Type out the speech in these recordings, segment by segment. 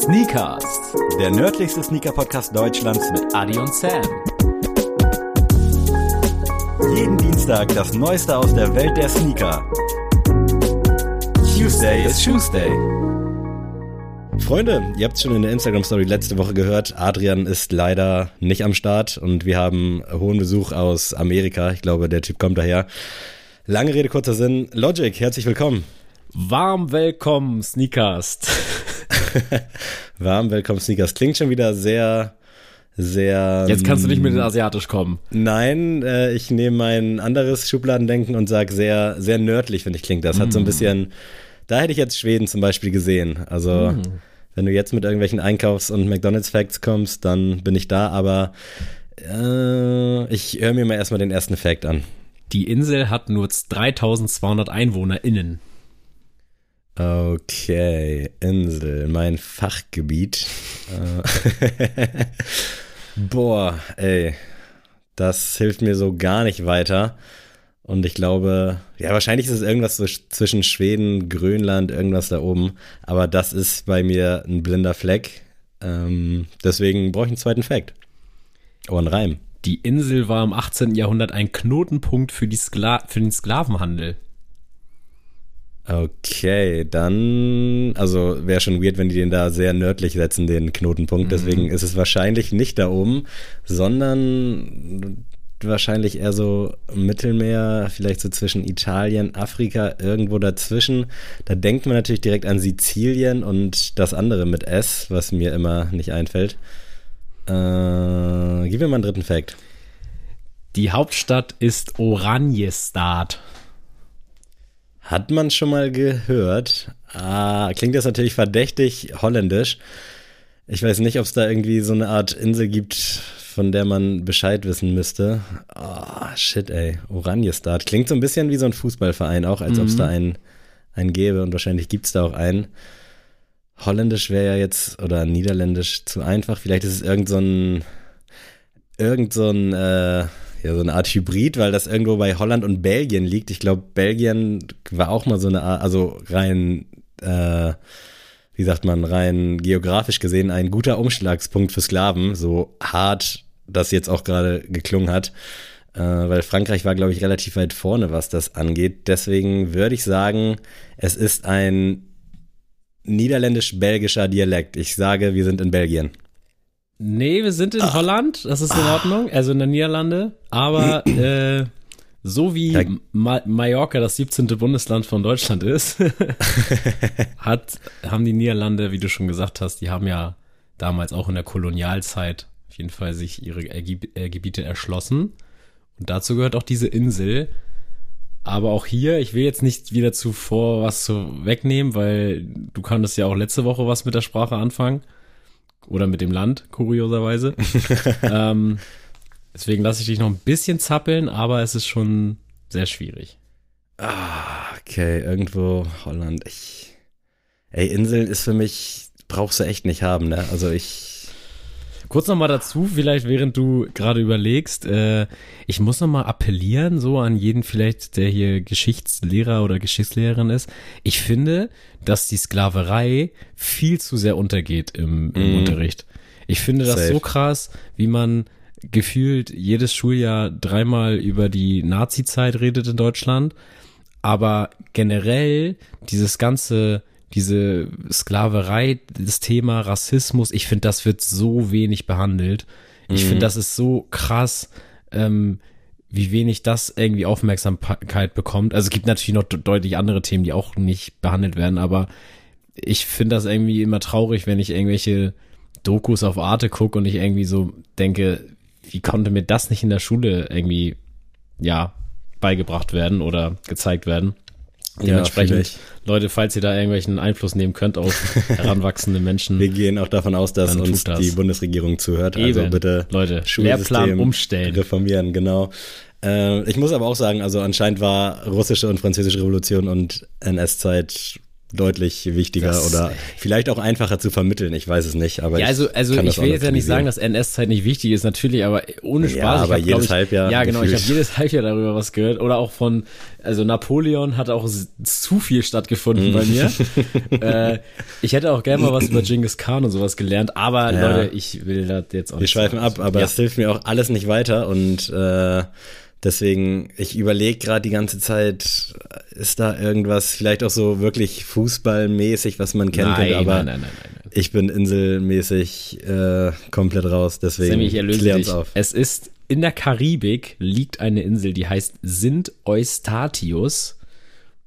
Sneakers, der nördlichste Sneaker-Podcast Deutschlands mit Adi und Sam. jeden Dienstag das Neueste aus der Welt der Sneaker. Tuesday ist Tuesday. Freunde, ihr habt es schon in der Instagram-Story letzte Woche gehört. Adrian ist leider nicht am Start und wir haben hohen Besuch aus Amerika. Ich glaube, der Typ kommt daher. Lange Rede, kurzer Sinn. Logic, herzlich willkommen. Warm willkommen, Sneakers. Warm, willkommen Sneakers. Klingt schon wieder sehr, sehr. Jetzt kannst du nicht mit den Asiatisch kommen. Nein, äh, ich nehme mein anderes Schubladendenken und sage sehr, sehr nördlich, finde ich, klingt das. Hat so ein bisschen, da hätte ich jetzt Schweden zum Beispiel gesehen. Also, wenn du jetzt mit irgendwelchen Einkaufs- und McDonalds-Facts kommst, dann bin ich da, aber äh, ich höre mir mal erstmal den ersten Fact an. Die Insel hat nur 3200 EinwohnerInnen. Okay, Insel, mein Fachgebiet. Äh, Boah, ey, das hilft mir so gar nicht weiter. Und ich glaube, ja, wahrscheinlich ist es irgendwas so zwischen Schweden, Grönland, irgendwas da oben. Aber das ist bei mir ein blinder Fleck. Ähm, deswegen brauche ich einen zweiten Fact. Oh, ein Reim. Die Insel war im 18. Jahrhundert ein Knotenpunkt für, Skla für den Sklavenhandel. Okay, dann, also wäre schon weird, wenn die den da sehr nördlich setzen, den Knotenpunkt. Deswegen ist es wahrscheinlich nicht da oben, sondern wahrscheinlich eher so Mittelmeer, vielleicht so zwischen Italien, Afrika, irgendwo dazwischen. Da denkt man natürlich direkt an Sizilien und das andere mit S, was mir immer nicht einfällt. Äh, gib mir mal einen dritten Fact. Die Hauptstadt ist Oranjestad. Hat man schon mal gehört. Ah, klingt das natürlich verdächtig holländisch. Ich weiß nicht, ob es da irgendwie so eine Art Insel gibt, von der man Bescheid wissen müsste. Ah, shit, ey. Oranjestad. Klingt so ein bisschen wie so ein Fußballverein, auch als ob es da einen, einen gäbe und wahrscheinlich gibt es da auch einen. Holländisch wäre ja jetzt, oder Niederländisch zu einfach. Vielleicht ist es irgend so ein, irgend so ein, äh, ja, so eine Art Hybrid, weil das irgendwo bei Holland und Belgien liegt. Ich glaube, Belgien war auch mal so eine Art, also rein, äh, wie sagt man, rein geografisch gesehen ein guter Umschlagspunkt für Sklaven, so hart das jetzt auch gerade geklungen hat. Äh, weil Frankreich war, glaube ich, relativ weit vorne, was das angeht. Deswegen würde ich sagen, es ist ein niederländisch-belgischer Dialekt. Ich sage, wir sind in Belgien. Nee, wir sind in Holland, das ist in Ordnung, also in der Niederlande, aber äh, so wie Ja. Ma Mallorca das 17. Bundesland von Deutschland ist, hat, haben die Niederlande, wie du schon gesagt hast, die haben ja damals auch in der Kolonialzeit auf jeden Fall sich ihre Ergib äh, Gebiete erschlossen. Und dazu gehört auch diese Insel. Aber auch hier, ich will jetzt nicht wieder zuvor was zu wegnehmen, weil du kanntest ja auch letzte Woche was mit der Sprache anfangen. Oder mit dem Land, kurioserweise. ähm, deswegen lasse ich dich noch ein bisschen zappeln, aber es ist schon sehr schwierig. Ah, okay, irgendwo Holland. Ich, ey, Inseln ist für mich, brauchst du echt nicht haben, ne? Also ich, Kurz noch mal dazu, vielleicht während du gerade überlegst, äh, ich muss noch mal appellieren, so an jeden vielleicht, der hier Geschichtslehrer oder Geschichtslehrerin ist. Ich finde, dass die Sklaverei viel zu sehr untergeht im, im Mm. Unterricht. Ich finde das Safe. so krass, wie man gefühlt jedes Schuljahr dreimal über die Nazi-Zeit redet in Deutschland. Aber generell dieses ganze, diese Sklaverei, das Thema Rassismus, ich finde, das wird so wenig behandelt. Ich finde, das ist so krass, ähm, wie wenig das irgendwie Aufmerksamkeit bekommt. Also es gibt natürlich noch de- deutlich andere Themen, die auch nicht behandelt werden, aber ich finde das irgendwie immer traurig, wenn ich irgendwelche Dokus auf Arte gucke und ich irgendwie so denke, wie konnte mir das nicht in der Schule irgendwie, ja, beigebracht werden oder gezeigt werden? Dementsprechend, ich. Leute, falls ihr da irgendwelchen Einfluss nehmen könnt auf heranwachsende Menschen, wir gehen auch davon aus, dass uns das. die Bundesregierung zuhört. Also Eben. bitte Leute, Schulsystem Lehrplan umstellen. Reformieren, genau. Äh, ich muss aber auch sagen, also anscheinend war russische und französische Revolution und NS-Zeit deutlich wichtiger Das- oder vielleicht auch einfacher zu vermitteln. Ich weiß es nicht, aber Ja, also, ich also ich auch will jetzt ja nicht sagen, dass NS-Zeit nicht wichtig ist, natürlich, aber ohne Spaß. Ja, ich aber hab, jedes ich, Halbjahr Ja, genau, ich habe gefühlt. jedes Halbjahr darüber was gehört. Oder auch von, also Napoleon hat auch zu viel stattgefunden bei mir. äh, ich hätte auch gerne mal was über Genghis Khan und sowas gelernt, aber Ja. Leute, ich will das jetzt auch Wir nicht schweifen sagen. ab, aber ja. es hilft mir auch alles nicht weiter und äh, deswegen, ich überlege gerade die ganze Zeit, ist da irgendwas, vielleicht auch so wirklich fußballmäßig, was man kennt, nein, aber nein, nein, nein, nein, nein. ich bin inselmäßig äh, komplett raus, deswegen klär uns auf. Es ist in der Karibik liegt eine Insel, die heißt Sint Eustatius.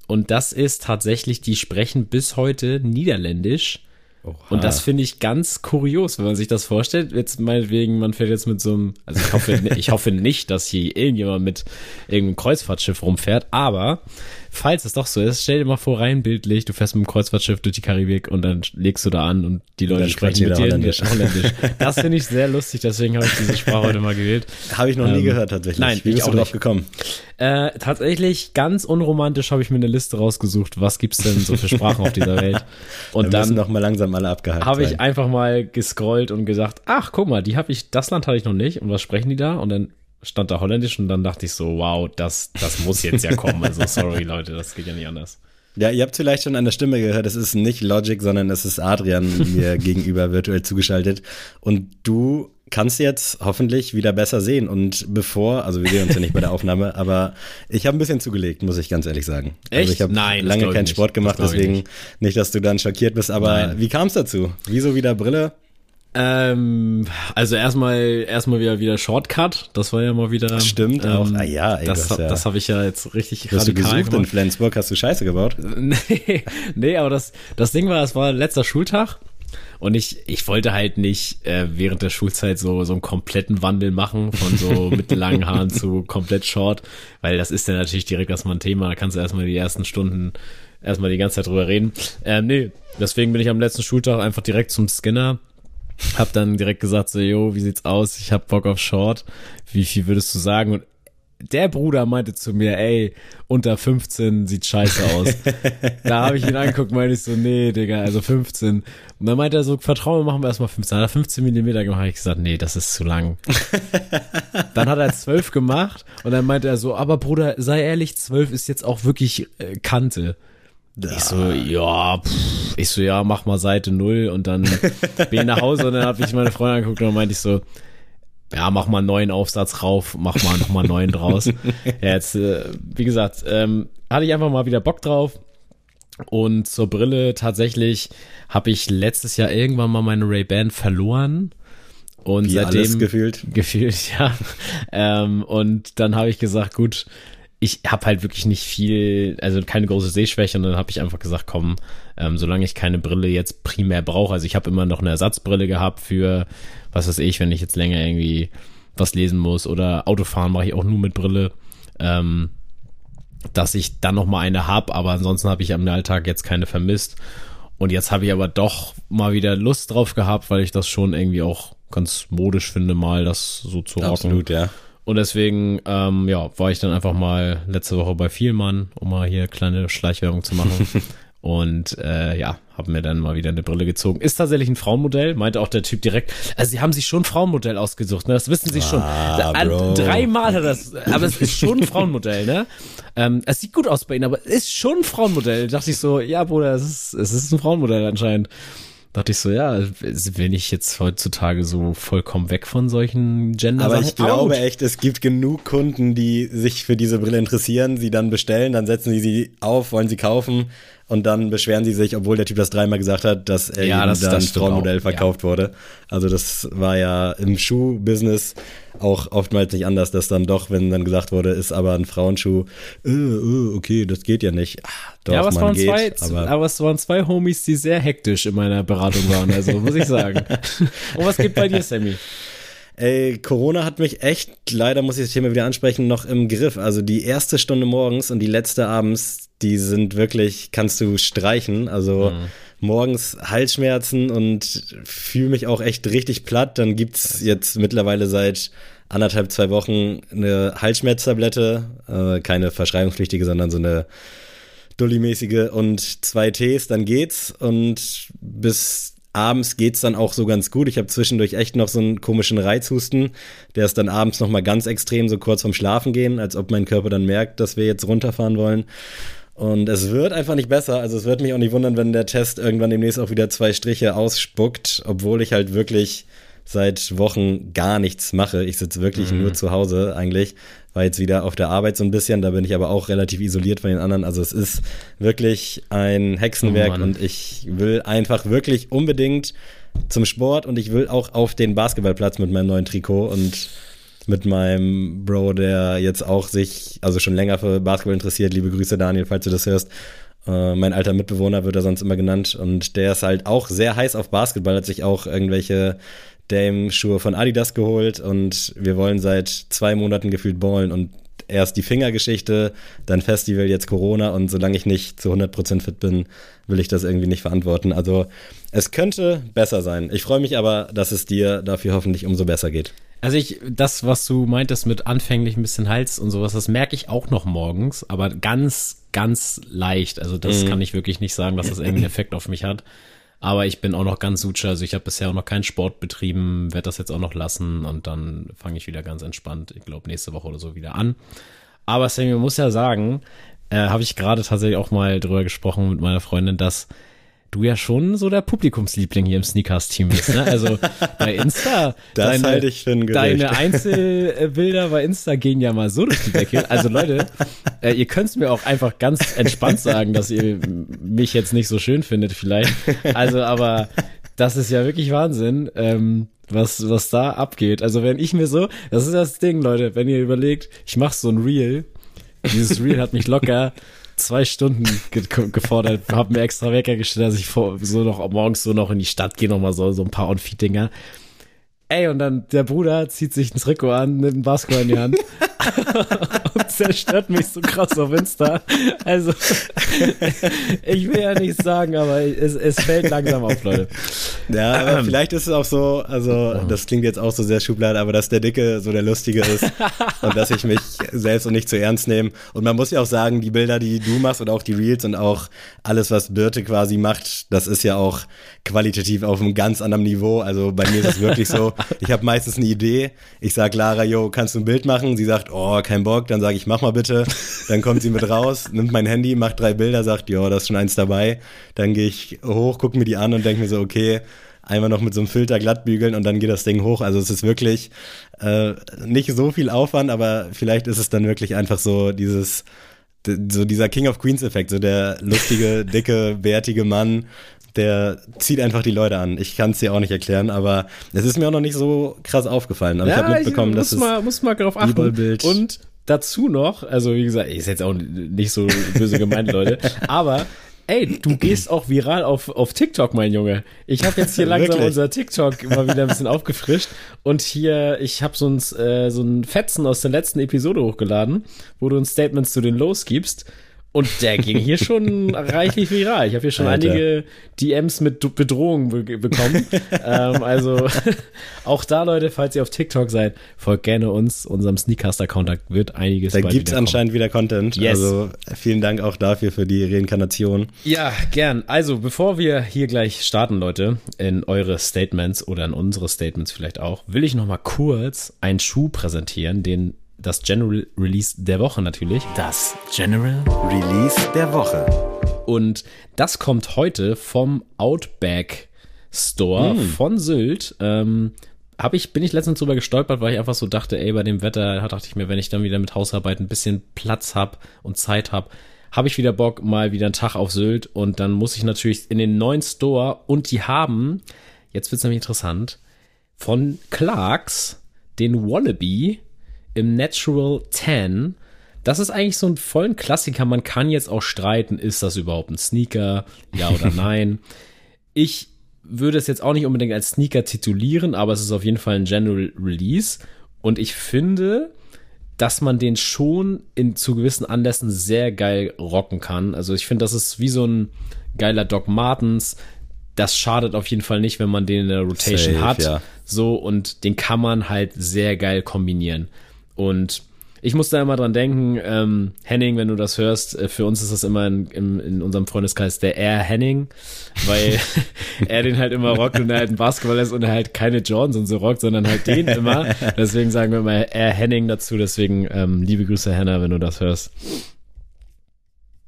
Und das ist tatsächlich, die sprechen bis heute Niederländisch. Oha. Und das finde ich ganz kurios, wenn man sich das vorstellt. Jetzt meinetwegen, man fährt jetzt mit so einem, also ich hoffe, ich hoffe nicht, dass hier irgendjemand mit irgendeinem Kreuzfahrtschiff rumfährt, aber falls es doch so ist, stell dir mal vor, rein bildlich, du fährst mit dem Kreuzfahrtschiff durch die Karibik und dann legst du da an und die Leute dann sprechen mit dir Holländisch. Holländisch. Das finde ich sehr lustig, deswegen habe ich diese Sprache heute mal gewählt. Habe ich noch nie Ähm, gehört tatsächlich. nein, Wie ich bist auch du drauf gekommen? Äh, tatsächlich, ganz unromantisch habe ich mir eine Liste rausgesucht, was gibt's denn so für Sprachen auf dieser Welt. Und Dann dann noch mal langsam alle abgehakt habe ich einfach mal gescrollt und gesagt, ach, guck mal, die habe ich, das Land hatte ich noch nicht. Und was sprechen die da? Und dann stand da Holländisch und dann dachte ich so, wow, das, das muss jetzt ja kommen. Also sorry, Leute, das geht ja nicht anders. Ja, ihr habt vielleicht schon an der Stimme gehört, es ist nicht Logic, sondern es ist Adrian mir gegenüber virtuell zugeschaltet. Und du kannst jetzt hoffentlich wieder besser sehen. Und bevor, also wir sehen uns ja nicht bei der Aufnahme, aber ich habe ein bisschen zugelegt, muss ich ganz ehrlich sagen. Also Echt? ich habe lange keinen. Sport gemacht, deswegen nicht. nicht. dass du dann schockiert bist. Aber Nein. wie kam es dazu? Wieso wieder Brille? Ähm, also erstmal, erstmal wieder, wieder Shortcut. Das war ja mal wieder. Stimmt auch. ähm, Ah ja, ey, das, das ja- das habe ich ja jetzt richtig Hast du radikal gesucht in gemacht. Flensburg? Hast du Scheiße gebaut? nee, nee, aber das, das Ding war, es war letzter Schultag und ich, ich wollte halt nicht äh, während der Schulzeit so, so einen kompletten Wandel machen von so mittellangen Haaren zu komplett short, weil das ist dann natürlich direkt erstmal ein Thema, da kannst du erstmal die ersten Stunden erstmal die ganze Zeit drüber reden. Ähm, nee, deswegen bin ich am letzten Schultag einfach direkt zum Skinner. Hab dann direkt gesagt so, jo, wie sieht's aus? Ich hab Bock auf Short. Wie viel würdest du sagen? Und der Bruder meinte zu mir, ey, unter 15 sieht scheiße aus. da habe ich ihn angeguckt, meinte ich so, nee, Digga, also 15. Und dann meinte er so, vertrau mir, machen wir erstmal 15. Dann hat er 15 Millimeter gemacht, ich gesagt, nee, das ist zu lang. dann hat er 12 gemacht und dann meinte er so, aber Bruder, sei ehrlich, 12 ist jetzt auch wirklich äh, Kante. Ich so, ja, pff. ich so, ja, mach mal Seite null und dann bin ich nach Hause und dann habe ich meine Freundin angeguckt und dann meinte ich so, ja, mach mal einen neuen Aufsatz rauf, mach mal noch mal einen neuen draus. ja, jetzt, äh, wie gesagt, ähm, hatte ich einfach mal wieder Bock drauf. Und zur Brille tatsächlich habe ich letztes Jahr irgendwann mal meine Ray-Ban verloren. Und Wie seitdem gefühlt. gefühlt, ja. Ähm, und dann habe ich gesagt, gut, ich habe halt wirklich nicht viel, also keine große Sehschwäche. Und dann habe ich einfach gesagt, komm, ähm, solange ich keine Brille jetzt primär brauche, also ich habe immer noch eine Ersatzbrille gehabt für, was weiß ich, wenn ich jetzt länger irgendwie was lesen muss oder Autofahren mache ich auch nur mit Brille. Ähm, dass ich dann noch mal eine hab, aber ansonsten habe ich am Alltag jetzt keine vermisst. Und jetzt habe ich aber doch mal wieder Lust drauf gehabt, weil ich das schon irgendwie auch ganz modisch finde, mal das so zu rocken. Absolut, ja. Und deswegen, ähm, ja, war ich dann einfach mal letzte Woche bei Vielmann, um mal hier kleine Schleichwerbung zu machen. Und äh, ja, habe mir dann mal wieder eine Brille gezogen. Ist tatsächlich ein Frauenmodell, meinte auch der Typ direkt. Also sie haben sich schon ein Frauenmodell ausgesucht, ne? Das wissen sie schon. Ah, An- Bro. Dreimal hat das, aber es ist schon ein Frauenmodell, ne? Ähm, es sieht gut aus bei ihnen, aber es ist schon ein Frauenmodell. Da dachte ich so, ja, Bruder, es ist, es ist ein Frauenmodell anscheinend. Dachte ich so, ja, bin ich jetzt heutzutage so vollkommen weg von solchen gender Aber ich glaube echt, es gibt genug Kunden, die sich für diese Brille interessieren, sie dann bestellen, dann setzen sie sie auf, wollen sie kaufen und dann beschweren sie sich, obwohl der Typ das dreimal gesagt hat, dass er Ja, das- dann das Frauenmodell verkauft wurde. Also das war ja im Schuhbusiness auch oftmals nicht anders, dass dann doch, wenn dann gesagt wurde, ist aber ein Frauenschuh, äh, äh, okay, das geht ja nicht. Ah, doch, ja, aber es, waren geht, zwei, aber aber, es waren zwei Homies, die sehr hektisch in meiner Beratung waren, also muss ich sagen. Und was geht bei dir, Sammy? Ey, Corona hat mich echt, leider muss ich das Thema wieder ansprechen, noch im Griff. Also die erste Stunde morgens und die letzte abends, die sind wirklich, kannst du streichen. Also morgens Halsschmerzen und fühle mich auch echt richtig platt. Dann gibt's jetzt mittlerweile seit anderthalb, zwei Wochen eine Halsschmerztablette, äh, keine verschreibungspflichtige, sondern so eine Dulli-mäßige und zwei Tees, dann geht's. Und bis abends geht's dann auch so ganz gut. Ich habe zwischendurch echt noch so einen komischen Reizhusten. Der ist dann abends nochmal ganz extrem, so kurz vorm Schlafen gehen, als ob mein Körper dann merkt, dass wir jetzt runterfahren wollen. Und es wird einfach nicht besser. Also es wird mich auch nicht wundern, wenn der Test irgendwann demnächst auch wieder zwei Striche ausspuckt, obwohl ich halt wirklich seit Wochen gar nichts mache. Ich sitze wirklich mhm. nur zu Hause eigentlich. War jetzt wieder auf der Arbeit so ein bisschen, da bin ich aber auch relativ isoliert von den anderen. Also es ist wirklich ein Hexenwerk oh und ich will einfach wirklich unbedingt zum Sport und ich will auch auf den Basketballplatz mit meinem neuen Trikot und mit meinem Bro, der jetzt auch sich, also schon länger für Basketball interessiert. Liebe Grüße, Daniel, falls du das hörst. Äh, mein alter Mitbewohner wird er sonst immer genannt und der ist halt auch sehr heiß auf Basketball, hat sich auch irgendwelche Dame-Schuhe von Adidas geholt und wir wollen seit zwei Monaten gefühlt ballen und erst die Fingergeschichte, dann Festival, jetzt Corona und solange ich nicht zu 100% fit bin, will ich das irgendwie nicht verantworten. Also es könnte besser sein. Ich freue mich aber, dass es dir dafür hoffentlich umso besser geht. Also ich, das, was du meintest mit anfänglich ein bisschen Hals und sowas, das merke ich auch noch morgens, aber ganz, ganz leicht. Also das mhm. kann ich wirklich nicht sagen, dass das irgendeinen Effekt auf mich hat. Aber ich bin auch noch ganz sucher. Also ich habe bisher auch noch keinen Sport betrieben, werde das jetzt auch noch lassen und dann fange ich wieder ganz entspannt, ich glaube, nächste Woche oder so wieder an. Aber Sammy, muss ja sagen, äh, habe ich gerade tatsächlich auch mal drüber gesprochen mit meiner Freundin, dass du ja schon so der Publikumsliebling hier im Sneakers-Team bist. Ne? Also bei Insta, das deine, halte ich für ein deine Einzelbilder bei Insta gehen ja mal so durch die Decke. Also Leute, äh, ihr könnt es mir auch einfach ganz entspannt sagen, dass ihr mich jetzt nicht so schön findet vielleicht. Also aber das ist ja wirklich Wahnsinn. Ähm, was, was da abgeht. Also wenn ich mir so, das ist das Ding, Leute, wenn ihr überlegt, ich mache so ein Reel, dieses Reel hat mich locker zwei Stunden ge gefordert, habe mir extra Wecker gestellt, dass ich vor, so noch morgens so noch in die Stadt gehe, noch mal so, so ein paar On-Feed-Dinger. Ey, und dann der Bruder zieht sich ein Trikot an, nimmt einen Basketball in die Hand und zerstört mich so krass auf Insta. Also, ich will ja nichts sagen, aber es, es fällt langsam auf, Leute. Ja, aber ähm. vielleicht ist es auch so, also das klingt jetzt auch so sehr Schublade, aber dass der Dicke so der Lustige ist und dass ich mich selbst und nicht zu ernst nehme. Und man muss ja auch sagen, die Bilder, die du machst und auch die Reels und auch alles, was Birte quasi macht, das ist ja auch qualitativ auf einem ganz anderen Niveau. Also bei mir ist es wirklich so, ich habe meistens eine Idee. Ich sag Lara, yo, kannst du ein Bild machen? Sie sagt, oh, kein Bock. Dann sage ich, mach mal bitte. Dann kommt sie mit raus, nimmt mein Handy, macht drei Bilder, sagt, yo, da ist schon eins dabei. Dann gehe ich hoch, gucke mir die an und denke mir so, okay, einmal noch mit so einem Filter glatt bügeln und dann geht das Ding hoch. Also es ist wirklich äh, nicht so viel Aufwand, aber vielleicht ist es dann wirklich einfach so dieses so dieser King of Queens Effekt, so der lustige, dicke, bärtige Mann, der zieht einfach die Leute an. Ich kann es dir auch nicht erklären, aber es ist mir auch noch nicht so krass aufgefallen. Aber ja, ich habe mitbekommen, ich muss dass mal, muss mal darauf achten. Und dazu noch, also wie gesagt, ist jetzt auch nicht so böse gemeint, Leute, aber Ey, du gehst auch viral auf, auf TikTok, mein Junge. Ich habe jetzt hier langsam unser TikTok mal wieder ein bisschen aufgefrischt und hier, ich habe so ein, äh, so ein Fetzen aus der letzten Episode hochgeladen, wo du ein Statement zu den Los gibst und der ging hier schon reichlich viral. Ich habe hier schon Alter. einige DMs mit Bedrohungen be bekommen. ähm, also auch da, Leute, falls ihr auf TikTok seid, folgt gerne uns, unserem Sneakcaster-Account. Da wird einiges Da gibt's wieder anscheinend wieder Content. Yes. Also vielen Dank auch dafür für die Reinkarnation. Ja, gern. Also bevor wir hier gleich starten, Leute, in eure Statements oder in unsere Statements vielleicht auch, will ich noch mal kurz einen Schuh präsentieren, den das General Release der Woche natürlich. Das General Release der Woche. Und das kommt heute vom Outback Store hm. von Sylt. Ähm, hab ich, bin ich letztens drüber gestolpert, weil ich einfach so dachte, ey, bei dem Wetter, dachte ich mir, wenn ich dann wieder mit Hausarbeit ein bisschen Platz hab und Zeit hab, habe ich wieder Bock, mal wieder einen Tag auf Sylt und dann muss ich natürlich in den neuen Store und die haben, jetzt wird's nämlich interessant, von Clarks den Wallaby im Natural 10. Das ist eigentlich so ein vollen Klassiker. Man kann jetzt auch streiten, ist das überhaupt ein Sneaker? Ja oder nein? ich würde es jetzt auch nicht unbedingt als Sneaker titulieren, aber es ist auf jeden Fall ein General Release. Und ich finde, dass man den schon in, zu gewissen Anlässen sehr geil rocken kann. Also ich finde, das ist wie so ein geiler Doc Martens. Das schadet auf jeden Fall nicht, wenn man den in der Rotation Safe, hat. Ja. So, und den kann man halt sehr geil kombinieren. Und ich muss da immer dran denken, ähm, Henning, wenn du das hörst, äh, für uns ist das immer in, in, in unserem Freundeskreis der Air Henning, weil er den halt immer rockt und er halt ein Basketball ist und er halt keine Jordans und so rockt, sondern halt den immer. Deswegen sagen wir immer Air Henning dazu. Deswegen ähm, liebe Grüße, Hannah, wenn du das hörst.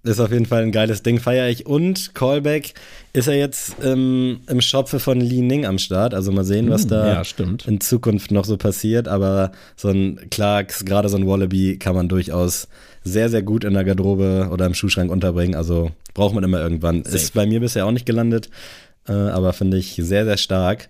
Ist auf jeden Fall ein geiles Ding, feiere ich. Und Callback ist er jetzt ähm, im Shop von Li Ning am Start. Also mal sehen, was hm, da ja, in Zukunft noch so passiert. Aber so ein Clarks, gerade so ein Wallaby kann man durchaus sehr, sehr gut in der Garderobe oder im Schuhschrank unterbringen. Also braucht man immer irgendwann. Safe. Ist bei mir bisher auch nicht gelandet, äh, aber finde ich sehr, sehr stark.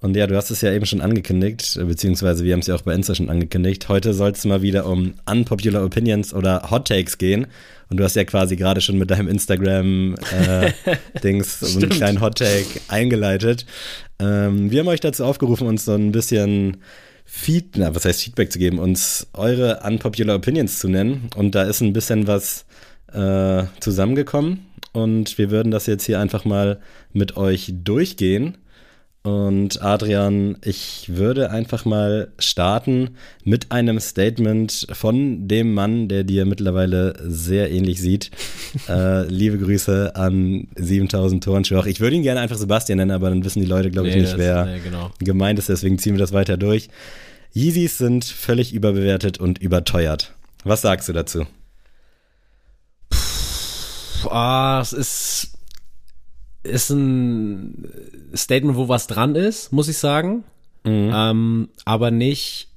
Und ja, du hast es ja eben schon angekündigt, beziehungsweise wir haben es ja auch bei Insta schon angekündigt. Heute soll es mal wieder um Unpopular Opinions oder Hot Takes gehen. Und du hast ja quasi gerade schon mit deinem Instagram-Dings äh, so einen kleinen Hot Take eingeleitet. Ähm, wir haben euch dazu aufgerufen, uns so ein bisschen Feed, na, was heißt Feedback zu geben, uns eure Unpopular Opinions zu nennen. Und da ist ein bisschen was äh, zusammengekommen. Und wir würden das jetzt hier einfach mal mit euch durchgehen. Und Adrian, ich würde einfach mal starten mit einem Statement von dem Mann, der dir mittlerweile sehr ähnlich sieht. äh, liebe Grüße an 7000 Torenschwach. Ich würde ihn gerne einfach Sebastian nennen, aber dann wissen die Leute, glaube ich, nee, nicht, wer nee, genau. gemeint ist. Deswegen ziehen wir das weiter durch. Yeezys sind völlig überbewertet und überteuert. Was sagst du dazu? Puh, ah, es ist ist ein Statement, wo was dran ist, muss ich sagen. Mhm. Ähm, aber nicht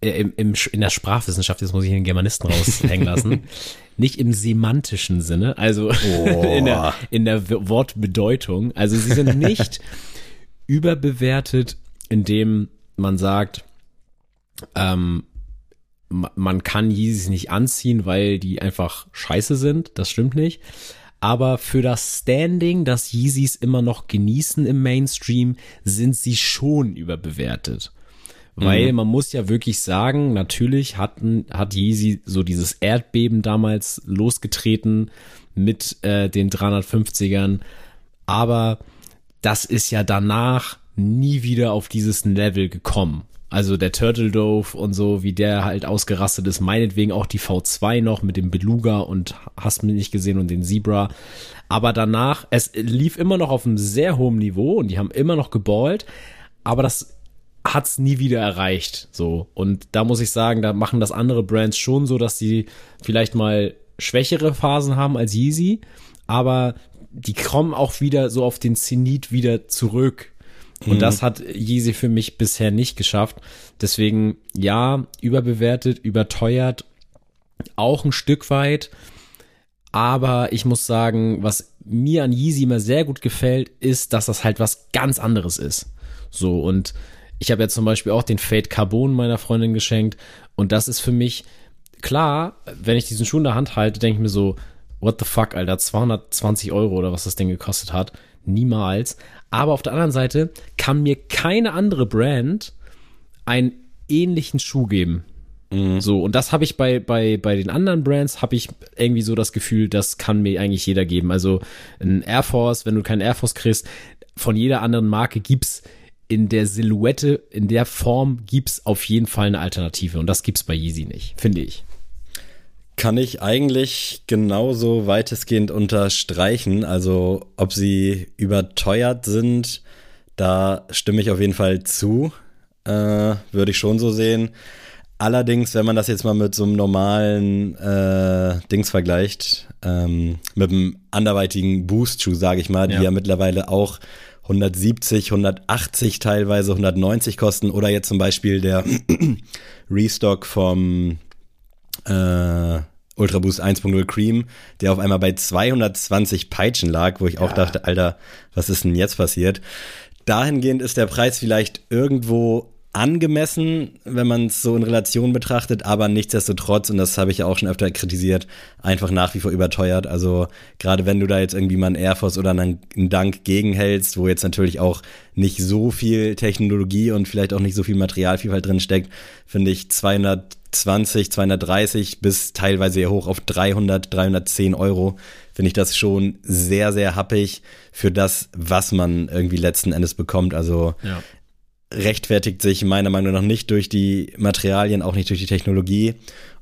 äh, im, im, in der Sprachwissenschaft, jetzt muss ich den Germanisten raushängen lassen, nicht im semantischen Sinne, also oh. in, der, in der Wortbedeutung. Also sie sind nicht überbewertet, indem man sagt, ähm, man kann Yeezys nicht anziehen, weil die einfach scheiße sind. Das stimmt nicht aber für das Standing, das Yeezys immer noch genießen im Mainstream, sind sie schon überbewertet. Weil mhm. man muss ja wirklich sagen, natürlich hatten, hat Yeezy so dieses Erdbeben damals losgetreten mit äh, den 350ern, aber das ist ja danach nie wieder auf dieses Level gekommen. Also der Turtle Dove und so, wie der halt ausgerastet ist. Meinetwegen auch die V2 noch mit dem Beluga und hast mich nicht gesehen und den Zebra. Aber danach, es lief immer noch auf einem sehr hohen Niveau und die haben immer noch geballt. Aber das hat's nie wieder erreicht. So. Und da muss ich sagen, da machen das andere Brands schon so, dass sie vielleicht mal schwächere Phasen haben als Yeezy. Aber die kommen auch wieder so auf den Zenit wieder zurück und mhm. das hat Yeezy für mich bisher nicht geschafft. Deswegen, ja, überbewertet, überteuert, auch ein Stück weit. Aber ich muss sagen, was mir an Yeezy immer sehr gut gefällt, ist, dass das halt was ganz anderes ist. So, und ich habe ja zum Beispiel auch den Fade Carbon meiner Freundin geschenkt. Und das ist für mich klar, wenn ich diesen Schuh in der Hand halte, denke ich mir so, what the fuck, Alter, 220 Euro oder was das Ding gekostet hat. Niemals. Aber auf der anderen Seite kann mir keine andere Brand einen ähnlichen Schuh geben. Mhm. So, und das habe ich bei, bei, bei den anderen Brands, habe ich irgendwie so das Gefühl, das kann mir eigentlich jeder geben. Also ein Air Force, wenn du keinen Air Force kriegst, von jeder anderen Marke gibt's in der Silhouette, in der Form gibt's auf jeden Fall eine Alternative. Und das gibt's bei Yeezy nicht, finde ich kann ich eigentlich genauso weitestgehend unterstreichen. Also ob sie überteuert sind, da stimme ich auf jeden Fall zu. Äh, würde ich schon so sehen. Allerdings, wenn man das jetzt mal mit so einem normalen äh, Dings vergleicht, ähm, mit einem anderweitigen Boost-Schuh, sage ich mal, die ja. ja mittlerweile auch 170, 180 teilweise, 190 kosten oder jetzt zum Beispiel der Restock vom äh, Ultra Boost 1.0 Cream, der auf einmal bei 220 Peitschen lag, wo ich auch dachte, Alter, was ist denn jetzt passiert? Dahingehend ist der Preis vielleicht irgendwo angemessen, wenn man es so in Relation betrachtet, aber nichtsdestotrotz, und das habe ich ja auch schon öfter kritisiert, einfach nach wie vor überteuert. Also gerade wenn du da jetzt irgendwie mal einen Air Force oder einen, Dank gegenhältst, wo jetzt natürlich auch nicht so viel Technologie und vielleicht auch nicht so viel Materialvielfalt drin steckt, finde ich 220, 230 bis teilweise sehr hoch auf 300, 310 Euro, finde ich das schon sehr, sehr happig für das, was man irgendwie letzten Endes bekommt. Also ja rechtfertigt sich meiner Meinung nach nicht durch die Materialien, auch nicht durch die Technologie.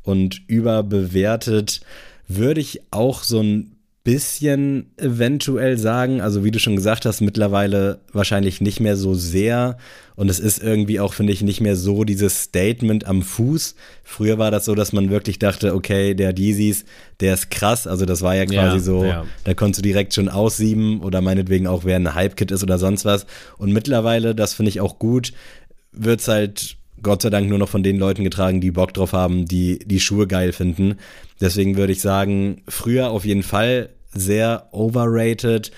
Und überbewertet würde ich auch so ein bisschen eventuell sagen. Also wie du schon gesagt hast, mittlerweile wahrscheinlich nicht mehr so sehr. Und es ist irgendwie auch, finde ich, nicht mehr so dieses Statement am Fuß. Früher war das so, dass man wirklich dachte, okay, der Yeezys, der ist krass. Also das war ja quasi ja, so, ja. da konntest du direkt schon aussieben oder meinetwegen auch, wer ein Hype-Kit ist oder sonst was. Und mittlerweile, das finde ich auch gut, wird's halt Gott sei Dank nur noch von den Leuten getragen, die Bock drauf haben, die die Schuhe geil finden. Deswegen würde ich sagen, früher auf jeden Fall sehr overrated,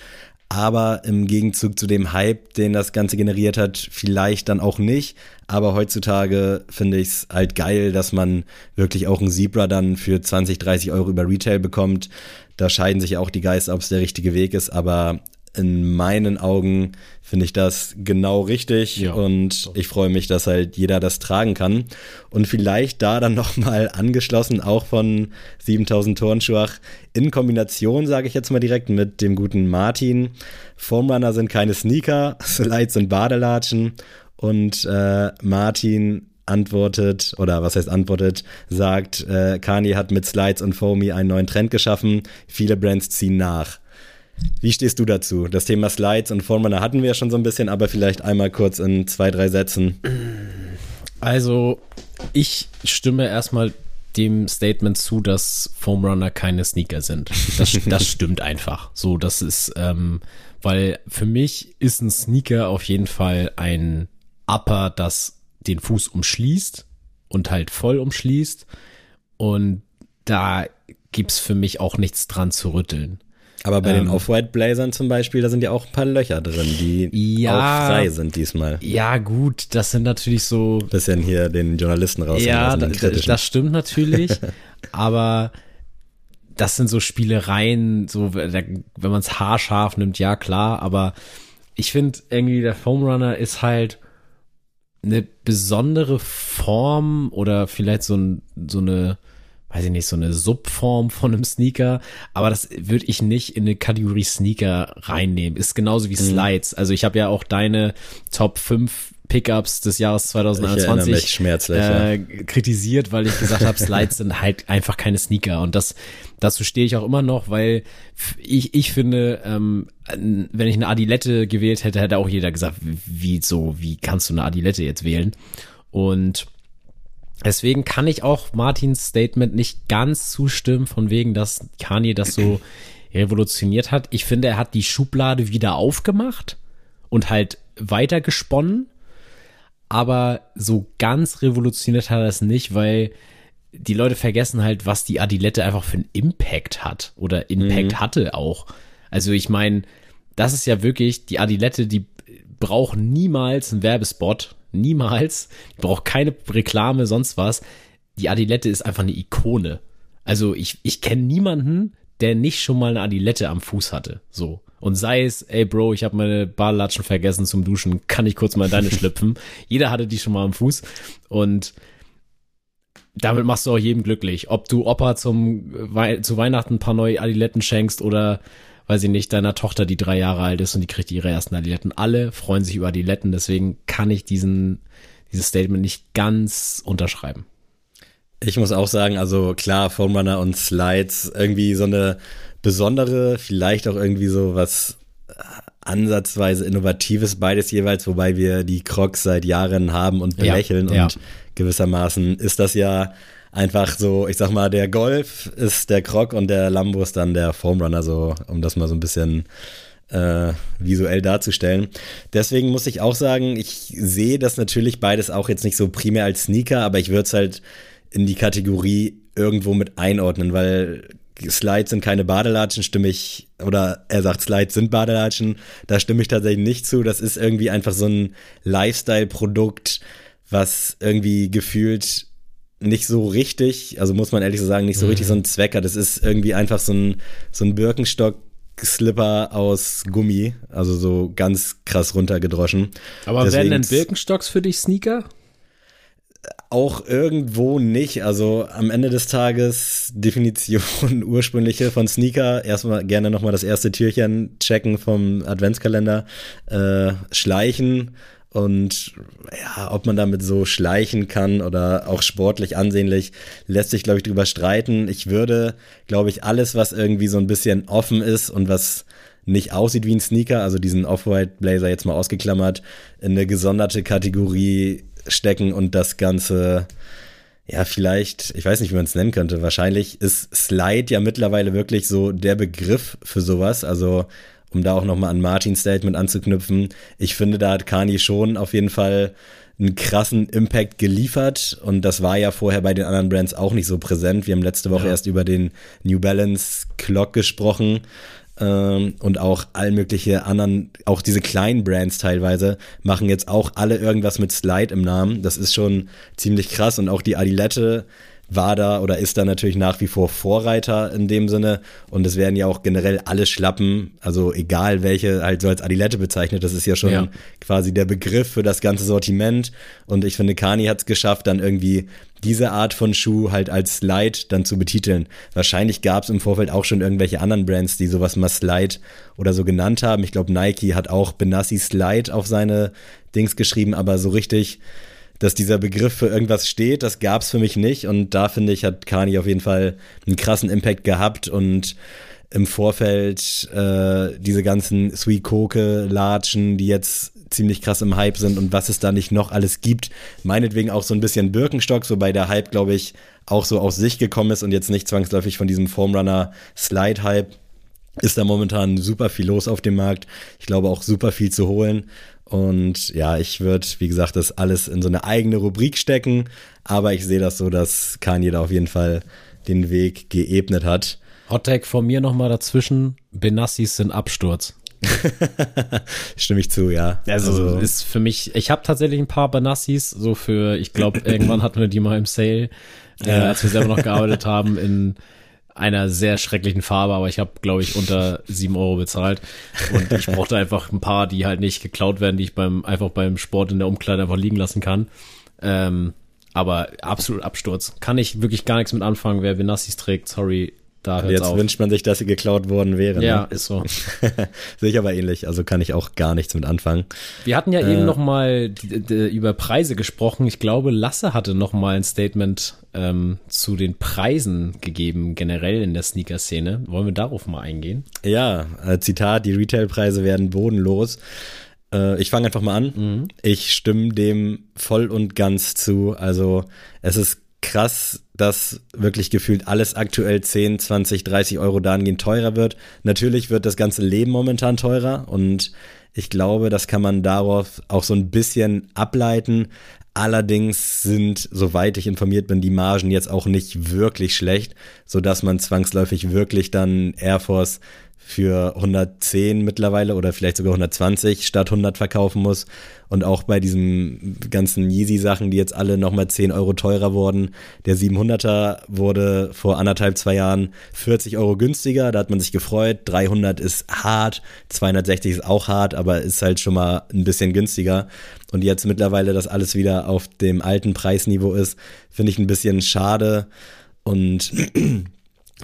aber im Gegenzug zu dem Hype, den das Ganze generiert hat, vielleicht dann auch nicht. Aber heutzutage finde ich es halt geil, dass man wirklich auch ein Zebra dann für 20, 30 Euro über Retail bekommt. Da scheiden sich auch die Geister, ob es der richtige Weg ist. Aber in meinen Augen finde ich das genau richtig ja, und ich freue mich, dass halt jeder das tragen kann und vielleicht da dann nochmal angeschlossen auch von 7000 Turnschuach in Kombination, sage ich jetzt mal direkt mit dem guten Martin. Formrunner sind keine Sneaker, Slides sind Badelatschen und äh, Martin antwortet, oder was heißt antwortet, sagt, äh, Kanye hat mit Slides und Foamy einen neuen Trend geschaffen, viele Brands ziehen nach. Wie stehst du dazu? Das Thema Slides und Formrunner hatten wir ja schon so ein bisschen, aber vielleicht einmal kurz in zwei, drei Sätzen. Also, ich stimme erstmal dem Statement zu, dass Foamrunner keine Sneaker sind. Das, das stimmt einfach. So, das ist, ähm, weil für mich ist ein Sneaker auf jeden Fall ein Upper, das den Fuß umschließt und halt voll umschließt. Und da gibt's für mich auch nichts dran zu rütteln. Aber bei ähm, den Off-White-Blazern zum Beispiel, da sind ja auch ein paar Löcher drin, die ja, auch frei sind diesmal. Ja, gut, das sind natürlich so. Bisschen hier den Journalisten raus. Ja, das, das stimmt natürlich. aber das sind so Spielereien, so wenn man es haarscharf nimmt, ja klar, aber ich finde irgendwie der Foam Runner ist halt eine besondere Form oder vielleicht so, ein, so eine weiß ich nicht, so eine Subform von einem Sneaker, aber das würde ich nicht in eine Kategorie Sneaker reinnehmen. Ist genauso wie mhm. Slides. Mhm. Also ich habe ja auch deine Top 5 Pickups des Jahres 2021 äh, kritisiert, weil ich gesagt habe, Slides sind halt einfach keine Sneaker und das dazu stehe ich auch immer noch, weil ich ich finde, ähm, wenn ich eine Adilette gewählt hätte, hätte auch jeder gesagt, wie so, wie kannst du eine Adilette jetzt wählen? Und Deswegen kann ich auch Martins Statement nicht ganz zustimmen, von wegen, dass Kanye das so revolutioniert hat. Ich finde, er hat die Schublade wieder aufgemacht und halt weiter gesponnen. Aber so ganz revolutioniert hat er es nicht, weil die Leute vergessen halt, was die Adilette einfach für einen Impact hat oder Impact mhm. hatte auch. Also ich meine, das ist ja wirklich die Adilette, die braucht niemals einen Werbespot Niemals. Die braucht keine Reklame, sonst was. Die Adilette ist einfach eine Ikone. Also ich, ich kenne niemanden, der nicht schon mal eine Adilette am Fuß hatte. So. Und sei es, ey Bro, ich habe meine Barlatschen vergessen zum Duschen, kann ich kurz mal in deine schlüpfen. Jeder hatte die schon mal am Fuß. Und damit machst du auch jedem glücklich. Ob du Opa zum, zu Weihnachten ein paar neue Adiletten schenkst oder weiß ich nicht, deiner Tochter, die drei Jahre alt ist und die kriegt ihre ersten Adiletten. Alle freuen sich über Adiletten, deswegen kann ich diesen, dieses Statement nicht ganz unterschreiben. Ich muss auch sagen, also klar, Foam Runner und Slides, irgendwie so eine besondere, vielleicht auch irgendwie so was ansatzweise Innovatives, beides jeweils, wobei wir die Crocs seit Jahren haben und belächeln ja, ja. und gewissermaßen ist das ja einfach so, ich sag mal, der Golf ist der Croc und der Lambo ist dann der Foam Runner, so, um das mal so ein bisschen äh, visuell darzustellen. Deswegen muss ich auch sagen, ich sehe das natürlich beides auch jetzt nicht so primär als Sneaker, aber ich würde es halt in die Kategorie irgendwo mit einordnen, weil Slides sind keine Badelatschen, stimme ich, oder er sagt, Slides sind Badelatschen, da stimme ich tatsächlich nicht zu. Das ist irgendwie einfach so ein Lifestyle-Produkt, was irgendwie gefühlt nicht so richtig, also muss man ehrlich so sagen, nicht so mhm. richtig so ein Zwecker. Das ist irgendwie einfach so ein, so ein Birkenstock. Slipper aus Gummi, also so ganz krass runtergedroschen. Aber Deswegen werden denn Birkenstocks für dich Sneaker? Auch irgendwo nicht. Also am Ende des Tages Definition ursprüngliche von Sneaker. Erstmal gerne nochmal das erste Türchen checken vom Adventskalender. Äh, schleichen Und ja, ob man damit so schleichen kann oder auch sportlich ansehnlich, lässt sich, glaube ich, drüber streiten. Ich würde, glaube ich, alles, was irgendwie so ein bisschen offen ist und was nicht aussieht wie ein Sneaker, also diesen Off-White Blazer jetzt mal ausgeklammert, in eine gesonderte Kategorie stecken und das Ganze, ja, vielleicht, ich weiß nicht, wie man es nennen könnte. Wahrscheinlich ist Slide ja mittlerweile wirklich so der Begriff für sowas. Also, um da auch nochmal an Martins Statement anzuknüpfen, ich finde, da hat Kani schon auf jeden Fall einen krassen Impact geliefert und das war ja vorher bei den anderen Brands auch nicht so präsent. Wir haben letzte Woche ja. erst über den New Balance Clock gesprochen ähm, und auch all mögliche anderen, auch diese kleinen Brands teilweise, machen jetzt auch alle irgendwas mit Slide im Namen. Das ist schon ziemlich krass und auch die Adilette war da oder ist da natürlich nach wie vor Vorreiter in dem Sinne. Und es werden ja auch generell alle Schlappen, also egal welche, halt so als Adilette bezeichnet. Das ist ja schon ja. quasi der Begriff für das ganze Sortiment. Und ich finde, Kani hat es geschafft, dann irgendwie diese Art von Schuh halt als Slide dann zu betiteln. Wahrscheinlich gab es im Vorfeld auch schon irgendwelche anderen Brands, die sowas mal Slide oder so genannt haben. Ich glaube, Nike hat auch Benassi Slide auf seine Dings geschrieben, aber so richtig dass dieser Begriff für irgendwas steht, das gab es für mich nicht. Und da finde ich, hat Kani auf jeden Fall einen krassen Impact gehabt und im Vorfeld äh, diese ganzen Sweet Koke Latschen, die jetzt ziemlich krass im Hype sind und was es da nicht noch alles gibt. Meinetwegen auch so ein bisschen Birkenstock, wobei der Hype, glaube ich, auch so aus sich gekommen ist und jetzt nicht zwangsläufig von diesem Formrunner Slide Hype. Ist da momentan super viel los auf dem Markt. Ich glaube auch super viel zu holen. Und ja, ich würde, wie gesagt, das alles in so eine eigene Rubrik stecken. Aber ich sehe das so, dass Kanye da auf jeden Fall den Weg geebnet hat. Hottag von mir nochmal dazwischen. Benassis sind Absturz. Stimme ich zu, ja. Also, also ist für mich, ich habe tatsächlich ein paar Benassis, so für, ich glaube, irgendwann hatten wir die mal im Sale, äh, als wir selber noch gearbeitet haben in einer sehr schrecklichen Farbe, aber ich habe, glaube ich, unter sieben Euro bezahlt. Und ich brauchte einfach ein paar, die halt nicht geklaut werden, die ich beim einfach beim Sport in der Umkleide einfach liegen lassen kann. Ähm, aber absolut Absturz. Kann ich wirklich gar nichts mit anfangen, wer Benassis trägt. Sorry, da hört's Jetzt auf. wünscht man sich, dass sie geklaut worden wäre. Ja, ne? ist so. Sehe ich aber ähnlich, also kann ich auch gar nichts mit anfangen. Wir hatten ja äh, eben noch mal über Preise gesprochen. Ich glaube, Lasse hatte noch mal ein Statement ähm, zu den Preisen gegeben, generell in der Sneaker-Szene. Wollen wir darauf mal eingehen? Ja, äh, Zitat, die Retailpreise werden bodenlos. Äh, ich fange einfach mal an. Mhm. Ich stimme dem voll und ganz zu. Also es ist krass, dass wirklich gefühlt alles aktuell 10, 20, 30 Euro dahingehend teurer wird. Natürlich wird das ganze Leben momentan teurer und ich glaube, das kann man darauf auch so ein bisschen ableiten. Allerdings sind, soweit ich informiert bin, die Margen jetzt auch nicht wirklich schlecht, so dass man zwangsläufig wirklich dann Air Force für 110 mittlerweile oder vielleicht sogar 120 statt 100 verkaufen muss. Und auch bei diesen ganzen Yeezy-Sachen, die jetzt alle nochmal 10 Euro teurer wurden. Der 700er wurde vor anderthalb, zwei Jahren 40 Euro günstiger. Da hat man sich gefreut. 300 ist hart, 260 ist auch hart, aber ist halt schon mal ein bisschen günstiger. Und jetzt mittlerweile, dass alles wieder auf dem alten Preisniveau ist, finde ich ein bisschen schade. Und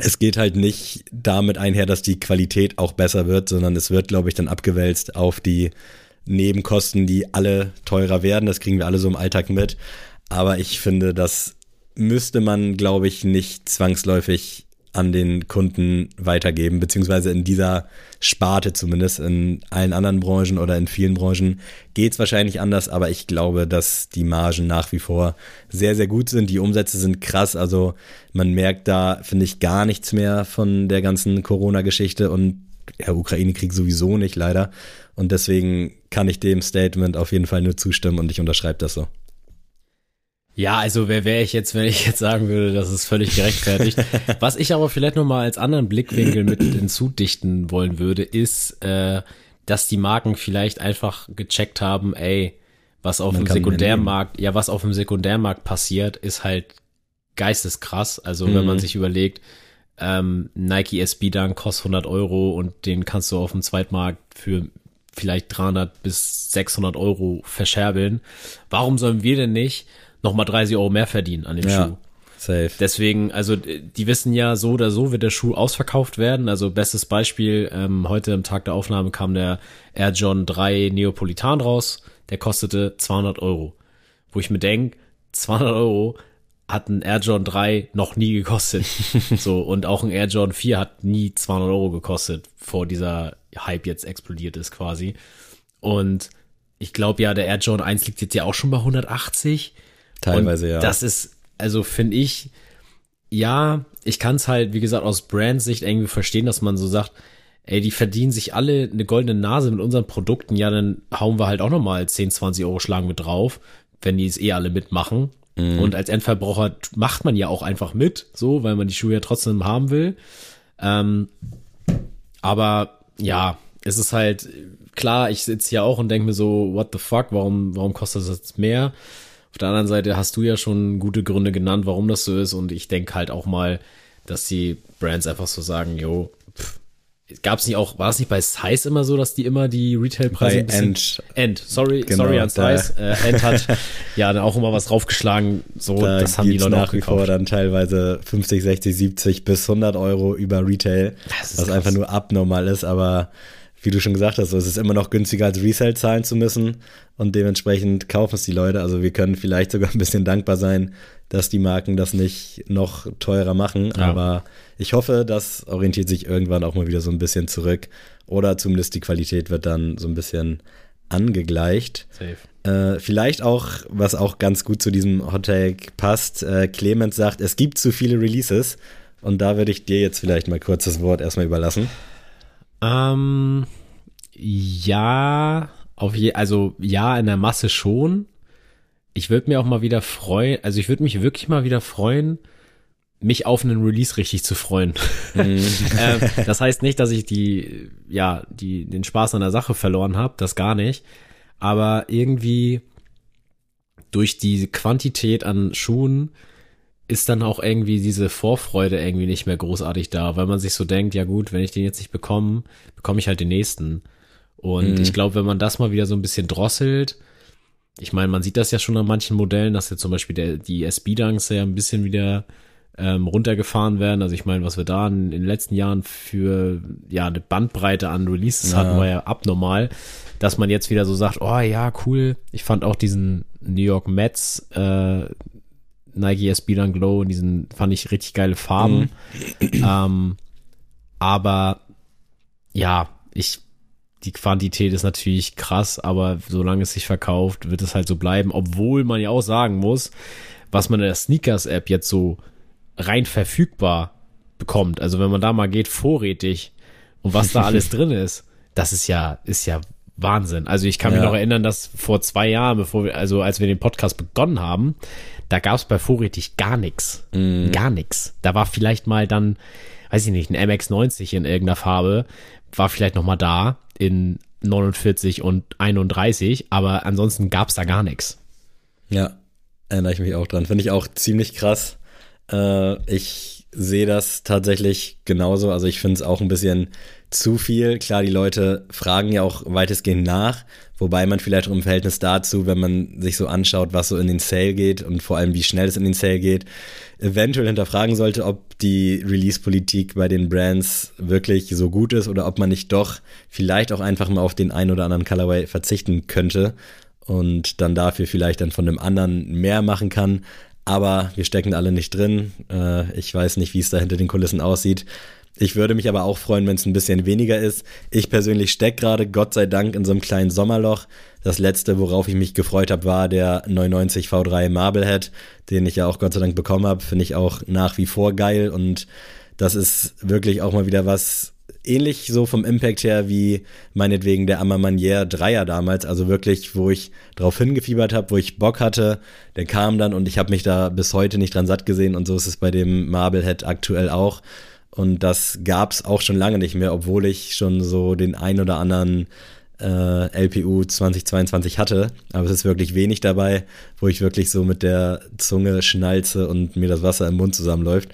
es geht halt nicht damit einher, dass die Qualität auch besser wird, sondern es wird, glaube ich, dann abgewälzt auf die Nebenkosten, die alle teurer werden. Das kriegen wir alle so im Alltag mit. Aber ich finde, das müsste man, glaube ich, nicht zwangsläufig an den Kunden weitergeben, beziehungsweise in dieser Sparte zumindest. In allen anderen Branchen oder in vielen Branchen geht's wahrscheinlich anders, aber ich glaube, dass die Margen nach wie vor sehr, sehr gut sind. Die Umsätze sind krass, also man merkt da, finde ich, gar nichts mehr von der ganzen Corona-Geschichte und der Ukraine-Krieg sowieso nicht, leider. Und deswegen kann ich dem Statement auf jeden Fall nur zustimmen und ich unterschreibe das so. Ja, also wer wäre ich jetzt, wenn ich jetzt sagen würde, das ist völlig gerechtfertigt. Was ich aber vielleicht nochmal als anderen Blickwinkel mit hinzudichten wollen würde, ist, äh, dass die Marken vielleicht einfach gecheckt haben, ey, was auf Man dem Sekundärmarkt, ja, was auf dem Sekundärmarkt passiert, ist halt geisteskrass. Also mhm. wenn man mhm. sich überlegt, ähm, Nike SB Dunk kostet 100 Euro und den kannst du auf dem Zweitmarkt für vielleicht 300 bis 600 Euro verscherbeln. Warum sollen wir denn nicht nochmal 30 Euro mehr verdienen an dem ja, Schuh. Safe. Deswegen, also die wissen ja, so oder so wird der Schuh ausverkauft werden. Also bestes Beispiel, ähm, heute am Tag der Aufnahme kam der Air John 3 Neapolitan raus. der kostete 200 Euro. Wo ich mir denk 200 Euro hat ein Air Jordan 3 noch nie gekostet. so, und auch ein Air Jordan 4 hat nie 200 Euro gekostet, vor dieser Hype jetzt explodiert ist quasi. Und ich glaube ja, der Air Jordan 1 liegt jetzt ja auch schon bei 180. Teilweise, und ja. Das ist, also finde ich, ja, ich kann es halt, wie gesagt, aus Brandsicht irgendwie verstehen, dass man so sagt, ey, die verdienen sich alle eine goldene Nase mit unseren Produkten, ja, dann hauen wir halt auch nochmal 10, 20 Euro Schlagen mit drauf, wenn die es eh alle mitmachen. Mhm. Und als Endverbraucher macht man ja auch einfach mit, so, weil man die Schuhe ja trotzdem haben will. Ähm, aber ja, es ist halt klar, ich sitze hier auch und denke mir so, what the fuck, warum, warum kostet das jetzt mehr? Auf der anderen Seite hast du ja schon gute Gründe genannt, warum das so ist. Und ich denke halt auch mal, dass die Brands einfach so sagen, jo, gab es nicht auch, war es nicht bei Size immer so, dass die immer die Retailpreise bei End, End, sorry, genau, sorry an Size, äh, End hat ja dann auch immer was draufgeschlagen, so, da das haben die Leute nach wie vor dann teilweise 50, 60, 70 bis 100 Euro über Retail, was krass. einfach nur abnormal ist, aber wie du schon gesagt hast, es ist immer noch günstiger als Resale zahlen zu müssen und dementsprechend kaufen es die Leute. Also wir können vielleicht sogar ein bisschen dankbar sein, dass die Marken das nicht noch teurer machen. Ja. Aber ich hoffe, das orientiert sich irgendwann auch mal wieder so ein bisschen zurück oder zumindest die Qualität wird dann so ein bisschen angegleicht. Safe. Äh, vielleicht auch, was auch ganz gut zu diesem Hot Take passt, äh, Clemens sagt, es gibt zu viele Releases und da würde ich dir jetzt vielleicht mal kurz das Wort erstmal überlassen. Ähm, ja, auf je, also ja, in der Masse schon. Ich würde mir auch mal wieder freuen, also ich würde mich wirklich mal wieder freuen, mich auf einen Release richtig zu freuen. Mhm. ähm, das heißt nicht, dass ich die, ja, die, den Spaß an der Sache verloren habe, das gar nicht. Aber irgendwie durch die Quantität an Schuhen ist dann auch irgendwie diese Vorfreude irgendwie nicht mehr großartig da, weil man sich so denkt, ja gut, wenn ich den jetzt nicht bekomme, bekomme ich halt den nächsten. Und mhm. ich glaube, wenn man das mal wieder so ein bisschen drosselt, ich meine, man sieht das ja schon an manchen Modellen, dass ja zum Beispiel der, die SB-Dunks ja ein bisschen wieder ähm, runtergefahren werden. Also ich meine, was wir da in, in, den letzten Jahren für ja eine Bandbreite an Releases ja. hatten, war ja abnormal, dass man jetzt wieder so sagt, oh ja, cool. Ich fand auch diesen New York Mets äh, Nike SB Dunk Glow und diesen fand ich richtig geile Farben. Mhm. Ähm, aber ja, ich die Quantität ist natürlich krass, aber solange es sich verkauft, wird es halt so bleiben, obwohl man ja auch sagen muss, was man in der Sneakers App jetzt so rein verfügbar bekommt. Also wenn man da mal geht vorrätig und was da alles drin ist, das ist ja ist ja Wahnsinn. Also ich kann ja. mich noch erinnern, dass vor zwei Jahren, bevor wir, also als wir den Podcast begonnen haben, da gab es bei Vorrätig gar nichts. Mm. Gar nichts. Da war vielleicht mal dann, weiß ich nicht, ein MX90 in irgendeiner Farbe, war vielleicht noch mal da in 49 und 31, aber ansonsten gab es da gar nichts. Ja, erinnere ich mich auch dran. Finde ich auch ziemlich krass. Äh, ich sehe das tatsächlich genauso. Also ich finde es auch ein bisschen zu viel. Klar, die Leute fragen ja auch weitestgehend nach, wobei man vielleicht auch im Verhältnis dazu, wenn man sich so anschaut, was so in den Sale geht und vor allem wie schnell es in den Sale geht, eventuell hinterfragen sollte, ob die Release-Politik bei den Brands wirklich so gut ist oder ob man nicht doch vielleicht auch einfach mal auf den einen oder anderen Colorway verzichten könnte und dann dafür vielleicht dann von einem anderen mehr machen kann. Aber wir stecken alle nicht drin. Äh, ich weiß nicht, wie es da hinter den Kulissen aussieht. Ich würde mich aber auch freuen, wenn es ein bisschen weniger ist. Ich persönlich stecke gerade, Gott sei Dank, in so einem kleinen Sommerloch. Das letzte, worauf ich mich gefreut habe, war der 990 V3 Marblehead, den ich ja auch Gott sei Dank bekommen habe. Finde ich auch nach wie vor geil und das ist wirklich auch mal wieder was ähnlich so vom Impact her wie meinetwegen der Amamanier Dreier damals, also wirklich, wo ich drauf hingefiebert habe, wo ich Bock hatte, der kam dann und ich habe mich da bis heute nicht dran satt gesehen und so ist es bei dem Marblehead aktuell auch. Und das gab es auch schon lange nicht mehr, obwohl ich schon so den ein oder anderen äh, LPU 2022 hatte. Aber es ist wirklich wenig dabei, wo ich wirklich so mit der Zunge schnalze und mir das Wasser im Mund zusammenläuft.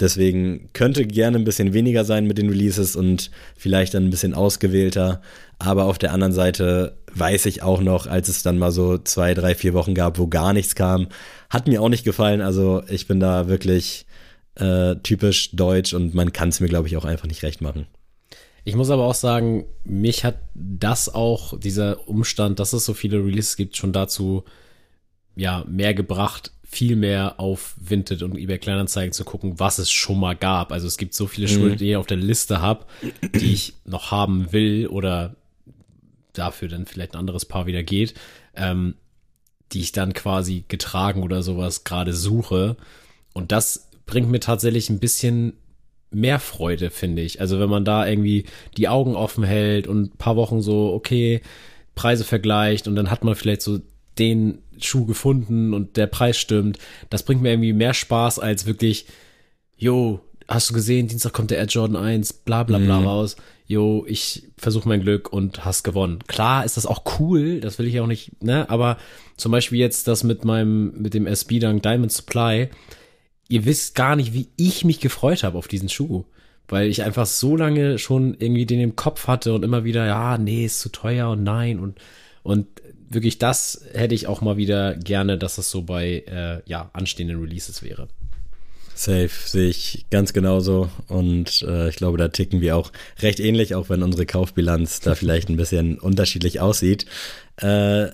Deswegen könnte gerne ein bisschen weniger sein mit den Releases und vielleicht dann ein bisschen ausgewählter. Aber auf der anderen Seite weiß ich auch noch, als es dann mal so zwei, drei, vier Wochen gab, wo gar nichts kam, hat mir auch nicht gefallen. Also ich bin da wirklich äh, typisch deutsch und man kann es mir, glaube ich, auch einfach nicht recht machen. Ich muss aber auch sagen, mich hat das auch, dieser Umstand, dass es so viele Releases gibt, schon dazu ja mehr gebracht, viel mehr auf Vinted und eBay Kleinanzeigen zu gucken, was es schon mal gab. Also es gibt so viele Schuhe, mhm. die ich auf der Liste habe, die ich noch haben will oder dafür dann vielleicht ein anderes Paar wieder geht, ähm, die ich dann quasi getragen oder sowas gerade suche. Und das bringt mir tatsächlich ein bisschen mehr Freude, finde ich. Also wenn man da irgendwie die Augen offen hält und ein paar Wochen so, okay, Preise vergleicht und dann hat man vielleicht so den Schuh gefunden und der Preis stimmt. Das bringt mir irgendwie mehr Spaß als wirklich, jo, hast du gesehen, Dienstag kommt der Air Jordan 1, bla bla bla mhm. raus. Jo, ich versuche mein Glück und hast gewonnen. Klar ist das auch cool, das will ich auch nicht, ne? Aber zum Beispiel jetzt das mit meinem, mit dem SB Dunk Diamond Supply, ihr wisst gar nicht, wie ich mich gefreut habe auf diesen Schuh. Weil ich einfach so lange schon irgendwie den im Kopf hatte und immer wieder, ja, nee, ist zu teuer und nein und, und wirklich das hätte ich auch mal wieder gerne, dass es so bei, äh, ja, anstehenden Releases wäre. Safe sehe ich ganz genauso und äh, ich glaube, da ticken wir auch recht ähnlich, auch wenn unsere Kaufbilanz da vielleicht ein bisschen unterschiedlich aussieht. Äh,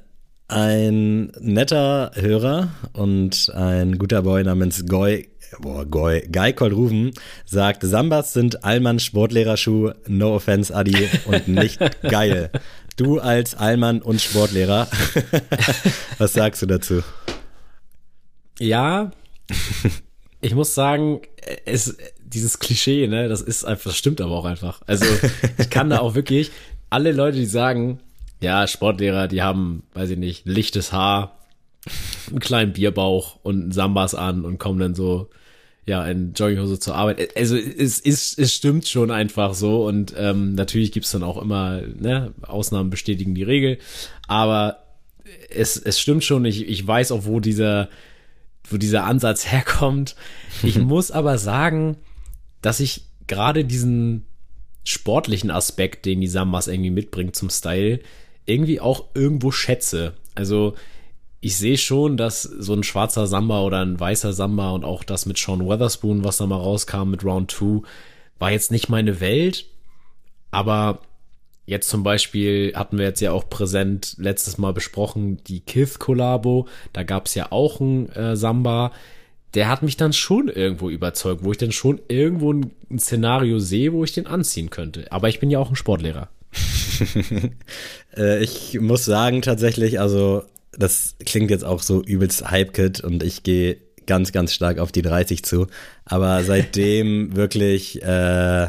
ein netter Hörer und ein guter Boy namens Goy, boah, Goy, Guy Koldruven sagt, Sambas sind Allmann Sportlehrerschuh, no offense Adi und nicht geil. Du als Allmann und Sportlehrer, was sagst du dazu? Ja, ich muss sagen, es, dieses Klischee, ne, das ist einfach, das stimmt aber auch einfach. Also, ich kann da auch wirklich alle Leute, die sagen, ja, Sportlehrer, die haben, weiß ich nicht, lichtes Haar, einen kleinen Bierbauch und Sambas an und kommen dann so, ja, in Jogginghose zur Arbeit. Also es, es, es stimmt schon einfach so und ähm, natürlich gibt's dann auch immer, ne, Ausnahmen bestätigen die Regel, aber es, es stimmt schon, ich, ich weiß auch, wo dieser, wo dieser Ansatz herkommt. Ich muss aber sagen, dass ich gerade diesen sportlichen Aspekt, den die Sambas irgendwie mitbringt zum Style, irgendwie auch irgendwo schätze. Also ich sehe schon, dass so ein schwarzer Samba oder ein weißer Samba und auch das mit Sean Weatherspoon, was da mal rauskam mit Round 2, war jetzt nicht meine Welt. Aber jetzt zum Beispiel hatten wir jetzt ja auch präsent letztes Mal besprochen, die Kith-Kollabo. Da gab es ja auch ein äh, Samba. Der hat mich dann schon irgendwo überzeugt, wo ich dann schon irgendwo ein, ein Szenario sehe, wo ich den anziehen könnte. Aber ich bin ja auch ein Sportlehrer. Äh, ich muss sagen, tatsächlich, also das klingt jetzt auch so übelst Hype-Kit und ich gehe ganz, ganz stark auf die 30 zu. Aber seitdem wirklich äh,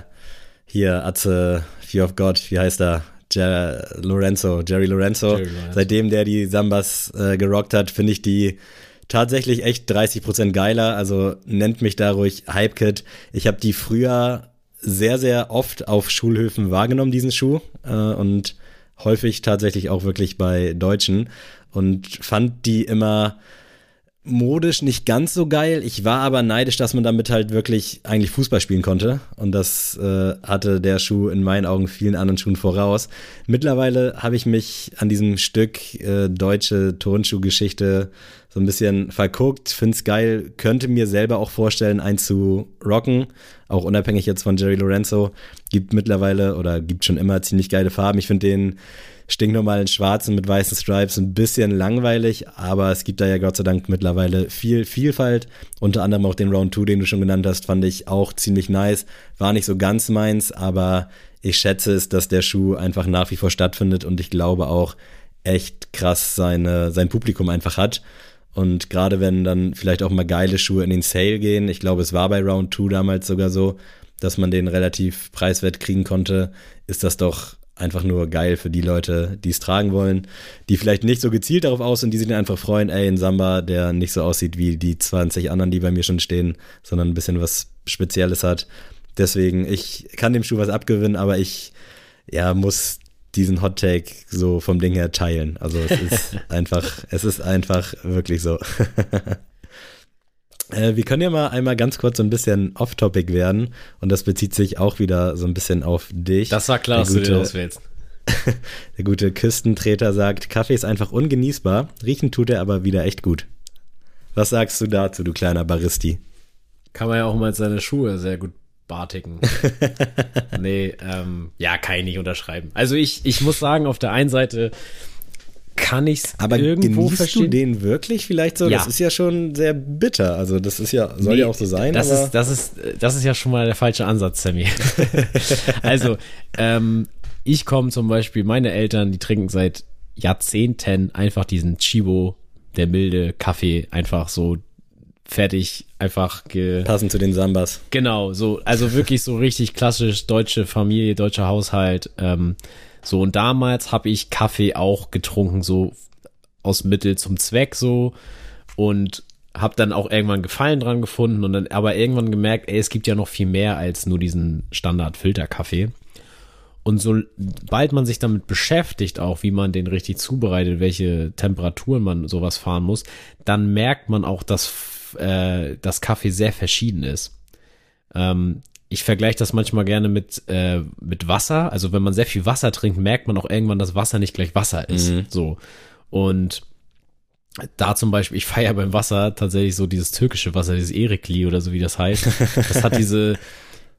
hier Atze, Fear of God, wie heißt er? Jer Lorenzo, Jerry Lorenzo. Jerry Lorenzo. Seitdem der die Sambas äh, gerockt hat, finde ich die tatsächlich echt 30% geiler. Also nennt mich da ruhig Hype-Kit. Ich habe die früher sehr, sehr oft auf Schulhöfen wahrgenommen, diesen Schuh. Äh, und häufig tatsächlich auch wirklich bei Deutschen. Und fand die immer modisch nicht ganz so geil. Ich war aber neidisch, dass man damit halt wirklich eigentlich Fußball spielen konnte. Und das äh, hatte der Schuh in meinen Augen vielen anderen Schuhen voraus. Mittlerweile habe ich mich an diesem Stück äh, deutsche Turnschuhgeschichte so ein bisschen verguckt, find's geil, könnte mir selber auch vorstellen, einen zu rocken, auch unabhängig jetzt von Jerry Lorenzo, gibt mittlerweile oder gibt schon immer ziemlich geile Farben. Ich finde den stinknormalen schwarzen mit weißen Stripes ein bisschen langweilig, aber es gibt da ja Gott sei Dank mittlerweile viel Vielfalt. Unter anderem auch den Round 2, den du schon genannt hast, fand ich auch ziemlich nice. War nicht so ganz meins, aber ich schätze es, dass der Schuh einfach nach wie vor stattfindet und ich glaube auch echt krass seine, sein Publikum einfach hat. Und gerade wenn dann vielleicht auch mal geile Schuhe in den Sale gehen, ich glaube, es war bei Round 2 damals sogar so, dass man den relativ preiswert kriegen konnte, ist das doch einfach nur geil für die Leute, die es tragen wollen, die vielleicht nicht so gezielt darauf aus sind, die sich dann einfach freuen, ey, ein Samba, der nicht so aussieht wie die 20 anderen, die bei mir schon stehen, sondern ein bisschen was Spezielles hat. Deswegen, ich kann dem Schuh was abgewinnen, aber ich ja, muss diesen Hot Take so vom Ding her teilen. Also es ist einfach, es ist einfach wirklich so. Äh, wir können ja mal einmal ganz kurz so ein bisschen off-topic werden und das bezieht sich auch wieder so ein bisschen auf dich. Das war klar, dass gute, du dir das willst. der gute Küstentreter sagt, Kaffee ist einfach ungenießbar, riechen tut er aber wieder echt gut. Was sagst du dazu, du kleiner Baristi? Kann man ja auch mal seine Schuhe sehr gut Bartiken. nee, ähm, ja, kann ich nicht unterschreiben. Also ich, ich muss sagen, auf der einen Seite kann ich es Aber irgendwo genießt verstehen. du den wirklich vielleicht so? Ja. Das ist ja schon sehr bitter. Also das ist ja, soll ja Nee, auch so sein, Das ist, das ist, das ist ja schon mal der falsche Ansatz, Sammy. also, ähm, ich komme zum Beispiel, meine Eltern, die trinken seit Jahrzehnten einfach diesen Chibo, der milde Kaffee, einfach so fertig, einfach ge passend zu den Sambas. Genau, so, also wirklich so richtig klassisch deutsche Familie, deutscher Haushalt. Ähm, so, und damals habe ich Kaffee auch getrunken, so aus Mittel zum Zweck so und habe dann auch irgendwann Gefallen dran gefunden und dann aber irgendwann gemerkt, ey, es gibt ja noch viel mehr als nur diesen Standard-Filterkaffee. Und sobald man sich damit beschäftigt, auch wie man den richtig zubereitet, welche Temperaturen man sowas fahren muss, dann merkt man auch, dass äh, das Kaffee sehr verschieden ist. Ähm, ich vergleiche das manchmal gerne mit, äh, mit Wasser. Also wenn man sehr viel Wasser trinkt, merkt man auch irgendwann, dass Wasser nicht gleich Wasser ist. Mhm. So. Und da zum Beispiel, ich feiere beim Wasser tatsächlich so dieses türkische Wasser, dieses Erikli oder so wie das heißt. Das hat diese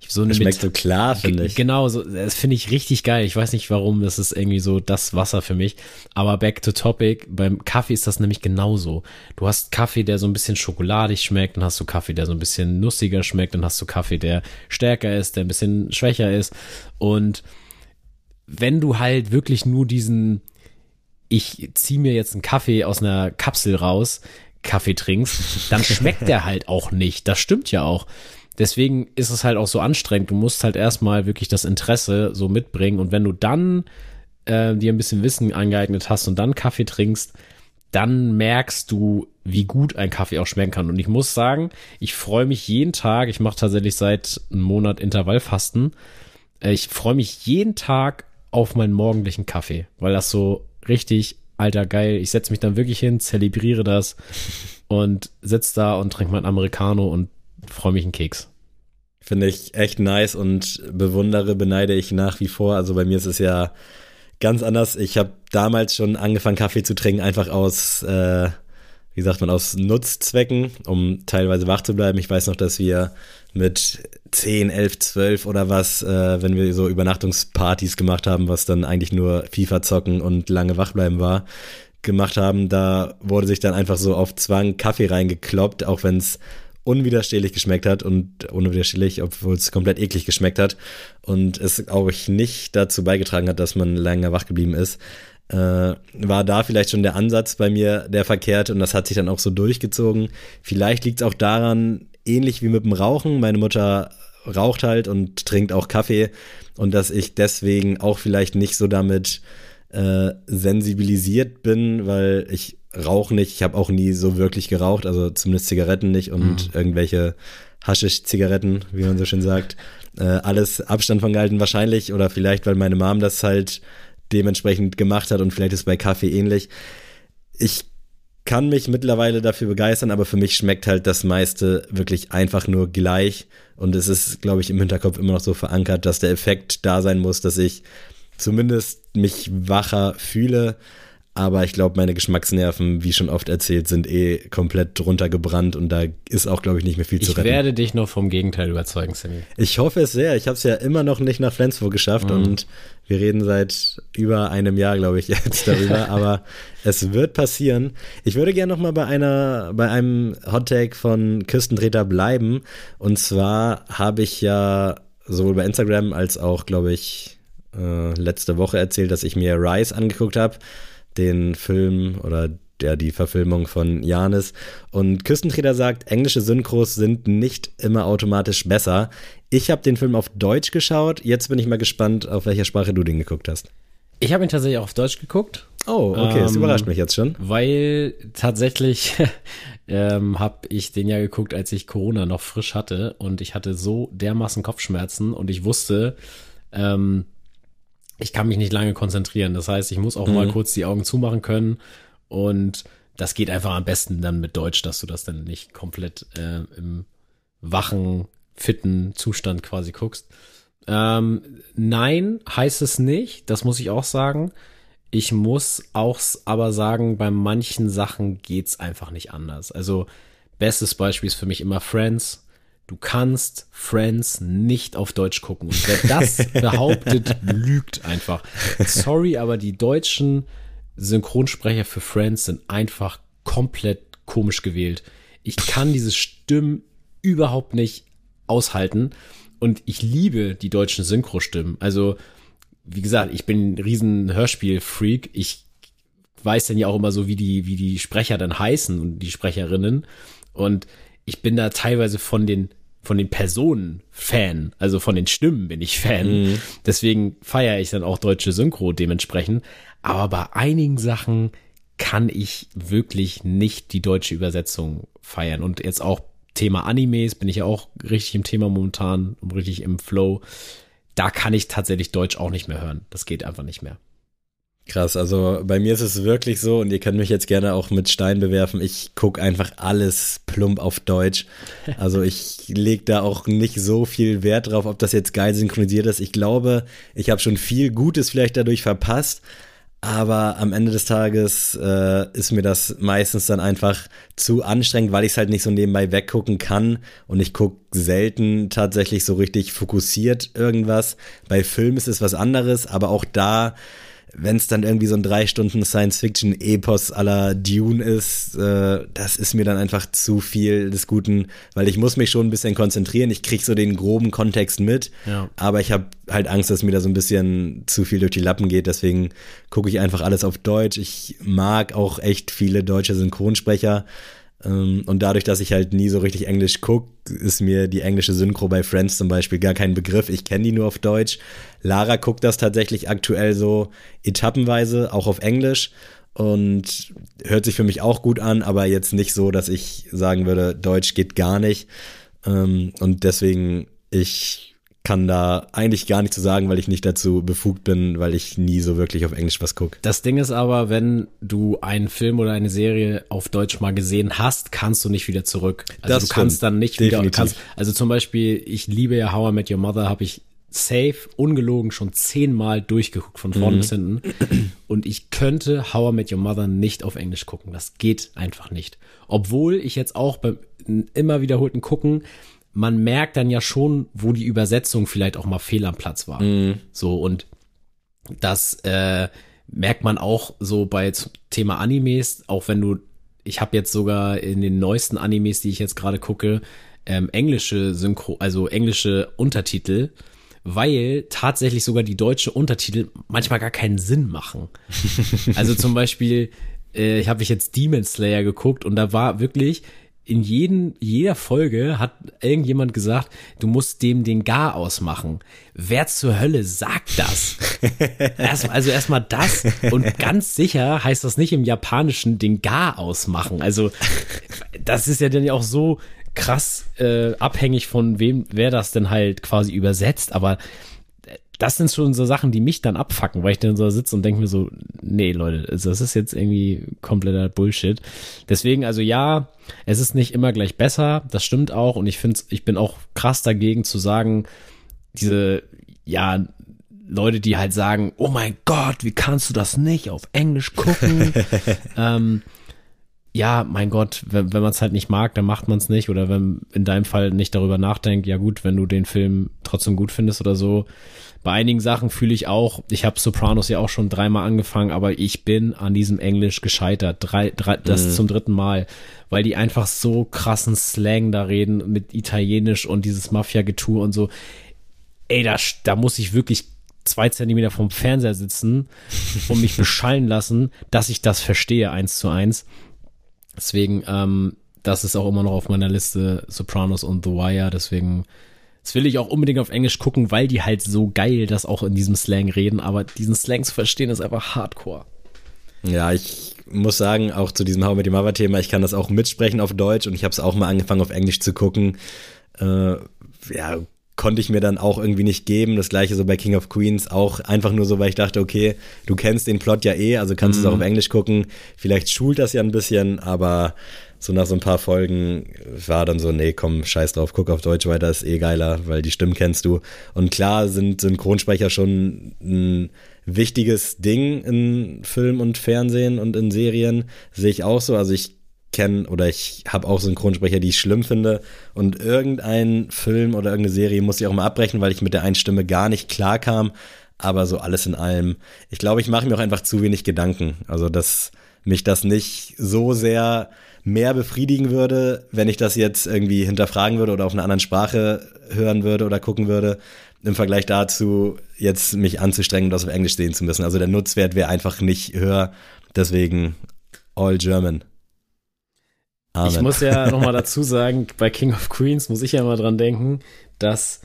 so eine Das schmeckt Met- so klar, finde ich. Genau, so, das finde ich richtig geil. Ich weiß nicht warum, das ist irgendwie so das Wasser für mich. Aber back to topic, beim Kaffee ist das nämlich genauso. Du hast Kaffee, der so ein bisschen schokoladig schmeckt, dann hast du Kaffee, der so ein bisschen nussiger schmeckt, dann hast du Kaffee, der stärker ist, der ein bisschen schwächer ist. Und wenn du halt wirklich nur diesen, ich zieh mir jetzt einen Kaffee aus einer Kapsel raus, Kaffee trinkst, dann schmeckt der halt auch nicht. Das stimmt ja auch. Deswegen ist es halt auch so anstrengend. Du musst halt erstmal wirklich das Interesse so mitbringen. Und wenn du dann äh, dir ein bisschen Wissen angeeignet hast und dann Kaffee trinkst, dann merkst du, wie gut ein Kaffee auch schmecken kann. Und ich muss sagen, ich freue mich jeden Tag, ich mache tatsächlich seit einem Monat Intervallfasten, äh, ich freue mich jeden Tag auf meinen morgendlichen Kaffee, weil das so richtig, alter geil, ich setze mich dann wirklich hin, zelebriere das und sitz da und trinke mein Americano und freue mich einen Keks. Finde ich echt nice und bewundere, beneide ich nach wie vor. Also bei mir ist es ja ganz anders. Ich habe damals schon angefangen, Kaffee zu trinken, einfach aus, äh, wie sagt man, aus Nutzzwecken, um teilweise wach zu bleiben. Ich weiß noch, dass wir mit 10, 11, 12 oder was, äh, wenn wir so Übernachtungspartys gemacht haben, was dann eigentlich nur FIFA zocken und lange wach bleiben war, gemacht haben, da wurde sich dann einfach so auf Zwang Kaffee reingekloppt, auch wenn es unwiderstehlich geschmeckt hat und unwiderstehlich, obwohl es komplett eklig geschmeckt hat. Und es auch nicht dazu beigetragen hat, dass man länger wach geblieben ist, äh, war da vielleicht schon der Ansatz bei mir der verkehrt und das hat sich dann auch so durchgezogen. Vielleicht liegt es auch daran, ähnlich wie mit dem Rauchen, meine Mutter raucht halt und trinkt auch Kaffee und dass ich deswegen auch vielleicht nicht so damit äh, sensibilisiert bin, weil ich rauche nicht. Ich habe auch nie so wirklich geraucht, also zumindest Zigaretten nicht und irgendwelche Haschisch-Zigaretten, wie man so schön sagt. Äh, alles Abstand von gehalten wahrscheinlich oder vielleicht, weil meine Mom das halt dementsprechend gemacht hat und vielleicht ist bei Kaffee ähnlich. Ich kann mich mittlerweile dafür begeistern, aber für mich schmeckt halt das meiste wirklich einfach nur gleich. Und es ist, glaube ich, im Hinterkopf immer noch so verankert, dass der Effekt da sein muss, dass ich zumindest mich wacher fühle. Aber ich glaube, meine Geschmacksnerven, wie schon oft erzählt, sind eh komplett drunter gebrannt und da ist auch, glaube ich, nicht mehr viel zu Ich retten. werde dich noch vom Gegenteil überzeugen, Sammy. Ich hoffe es sehr. Ich habe es ja immer noch nicht nach Flensburg geschafft Mhm. und wir reden seit über einem Jahr, glaube ich, jetzt darüber. aber es wird passieren. Ich würde gerne noch mal bei einer, bei einem Hottake von Küstentreter bleiben. Und zwar habe ich ja sowohl bei Instagram als auch, glaube ich, äh, letzte Woche erzählt, dass ich mir Rise angeguckt habe, den Film oder der die Verfilmung von Janis. Und Küstentreter sagt, englische Synchros sind nicht immer automatisch besser. Ich habe den Film auf Deutsch geschaut. Jetzt bin ich mal gespannt, auf welcher Sprache du den geguckt hast. Ich habe ihn tatsächlich auch auf Deutsch geguckt, Oh, okay, das Ähm, überrascht mich jetzt schon. weil tatsächlich ähm, habe ich den ja geguckt, als ich Corona noch frisch hatte und ich hatte so dermaßen Kopfschmerzen und ich wusste, ähm, ich kann mich nicht lange konzentrieren. Das heißt, ich muss auch mal kurz die Augen zumachen können und das geht einfach am besten dann mit Deutsch, dass du das dann nicht komplett äh, im wachen, fitten Zustand quasi guckst. Ähm, nein, heißt es nicht. Das muss ich auch sagen. Ich muss auch aber sagen, bei manchen Sachen geht's einfach nicht anders. Also, bestes Beispiel ist für mich immer Friends. Du kannst Friends nicht auf Deutsch gucken. Und wer das behauptet, lügt einfach. Sorry, aber die deutschen Synchronsprecher für Friends sind einfach komplett komisch gewählt. Ich kann diese Stimmen überhaupt nicht aushalten. Und ich liebe die deutschen Synchrostimmen. Also, wie gesagt, ich bin ein riesen Hörspiel-Freak. Ich weiß dann ja auch immer so, wie die, wie die Sprecher dann heißen und die Sprecherinnen. Und ich bin da teilweise von den, von den Personen Fan. Also von den Stimmen bin ich Fan. Mhm. Deswegen feiere ich dann auch deutsche Synchro dementsprechend. Aber bei einigen Sachen kann ich wirklich nicht die deutsche Übersetzung feiern. Und jetzt auch Thema Animes bin ich ja auch richtig im Thema momentan, richtig im Flow. Da kann ich tatsächlich Deutsch auch nicht mehr hören. Das geht einfach nicht mehr. Krass, also bei mir ist es wirklich so, und ihr könnt mich jetzt gerne auch mit Stein bewerfen, ich gucke einfach alles plump auf Deutsch. Also ich lege da auch nicht so viel Wert drauf, ob das jetzt geil synchronisiert ist. Ich glaube, ich habe schon viel Gutes vielleicht dadurch verpasst, aber am Ende des Tages äh, ist mir das meistens dann einfach zu anstrengend, weil ich es halt nicht so nebenbei weggucken kann und ich gucke selten tatsächlich so richtig fokussiert irgendwas. Bei Filmen ist es was anderes, aber auch da wenn es dann irgendwie so ein drei Stunden Science-Fiction-Epos aller Dune ist, äh, das ist mir dann einfach zu viel des Guten, weil ich muss mich schon ein bisschen konzentrieren. Ich krieg so den groben Kontext mit, ja. aber ich habe halt Angst, dass mir da so ein bisschen zu viel durch die Lappen geht. Deswegen gucke ich einfach alles auf Deutsch. Ich mag auch echt viele deutsche Synchronsprecher. Ähm, und dadurch, dass ich halt nie so richtig Englisch gucke, ist mir die englische Synchro bei Friends zum Beispiel gar kein Begriff. Ich kenne die nur auf Deutsch. Lara guckt das tatsächlich aktuell so etappenweise, auch auf Englisch. Und hört sich für mich auch gut an, aber jetzt nicht so, dass ich sagen würde, Deutsch geht gar nicht. Ähm, und deswegen, ich kann da eigentlich gar nicht zu sagen, weil ich nicht dazu befugt bin, weil ich nie so wirklich auf Englisch was gucke. Das Ding ist aber, wenn du einen Film oder eine Serie auf Deutsch mal gesehen hast, kannst du nicht wieder zurück. Also das du kannst dann nicht Definitiv. wieder. Kannst, also zum Beispiel, ich liebe ja How I Met Your Mother, habe ich safe, ungelogen schon zehnmal durchgeguckt von vorne mhm. bis hinten. Und ich könnte How I Met Your Mother nicht auf Englisch gucken. Das geht einfach nicht. Obwohl ich jetzt auch beim immer wiederholten Gucken man merkt dann ja schon, wo die Übersetzung vielleicht auch mal fehl am Platz war. Mhm. So und das äh, merkt man auch so bei Thema Animes, auch wenn du, ich habe jetzt sogar in den neuesten Animes, die ich jetzt gerade gucke, ähm, englische Synchro, also englische Untertitel, weil tatsächlich sogar die deutsche Untertitel manchmal gar keinen Sinn machen. also zum Beispiel, äh, ich habe ich jetzt Demon Slayer geguckt und da war wirklich in jeden, jeder Folge hat irgendjemand gesagt, du musst dem den Gar ausmachen. Wer zur Hölle sagt das? Erst, also erstmal das und ganz sicher heißt das nicht im Japanischen den Gar ausmachen. Also das ist ja dann ja auch so krass äh, abhängig von wem, wer das denn halt quasi übersetzt. Aber das sind schon so Sachen, die mich dann abfacken, weil ich dann so sitze und denke mir so, nee, Leute, also das ist jetzt irgendwie kompletter Bullshit. Deswegen, also ja, es ist nicht immer gleich besser, das stimmt auch und ich finde, ich bin auch krass dagegen zu sagen, diese, ja, Leute, die halt sagen, oh mein Gott, wie kannst du das nicht auf Englisch gucken? ähm, ja, mein Gott, wenn, wenn man es halt nicht mag, dann macht man es nicht. Oder wenn in deinem Fall nicht darüber nachdenkt, ja gut, wenn du den Film trotzdem gut findest oder so, bei einigen Sachen fühle ich auch, ich habe Sopranos ja auch schon dreimal angefangen, aber ich bin an diesem Englisch gescheitert. Drei, drei, das mhm. zum dritten Mal, weil die einfach so krassen Slang da reden mit Italienisch und dieses Mafia-Getue und so. Ey, da, da muss ich wirklich zwei Zentimeter vom Fernseher sitzen und mich beschallen lassen, dass ich das verstehe, eins zu eins. Deswegen, ähm, das ist auch immer noch auf meiner Liste, Sopranos und The Wire, deswegen das will ich auch unbedingt auf Englisch gucken, weil die halt so geil das auch in diesem Slang reden. Aber diesen Slang zu verstehen ist einfach hardcore. Ja, ich muss sagen, auch zu diesem How mit dem Mother Thema, ich kann das auch mitsprechen auf Deutsch und ich habe es auch mal angefangen auf Englisch zu gucken. Äh, ja, konnte ich mir dann auch irgendwie nicht geben. Das gleiche so bei King of Queens, auch einfach nur so, weil ich dachte, okay, du kennst den Plot ja eh, also kannst du mhm. es auch auf Englisch gucken. Vielleicht schult das ja ein bisschen, aber so nach so ein paar Folgen war dann so, nee, komm, scheiß drauf, guck auf Deutsch weiter, ist eh geiler, weil die Stimmen kennst du. Und klar sind Synchronsprecher schon ein wichtiges Ding in Film und Fernsehen und in Serien, sehe ich auch so. Also ich kenne oder ich habe auch Synchronsprecher, die ich schlimm finde. Und irgendein Film oder irgendeine Serie muss ich auch mal abbrechen, weil ich mit der einen Stimme gar nicht klar kam. Aber so alles in allem, ich glaube, ich mache mir auch einfach zu wenig Gedanken. Also, dass mich das nicht so sehr mehr befriedigen würde, wenn ich das jetzt irgendwie hinterfragen würde oder auf einer anderen Sprache hören würde oder gucken würde, im Vergleich dazu, jetzt mich anzustrengen und das auf Englisch sehen zu müssen. Also der Nutzwert wäre einfach nicht höher. Deswegen all German. Amen. Ich muss ja nochmal dazu sagen, bei King of Queens muss ich ja immer dran denken, dass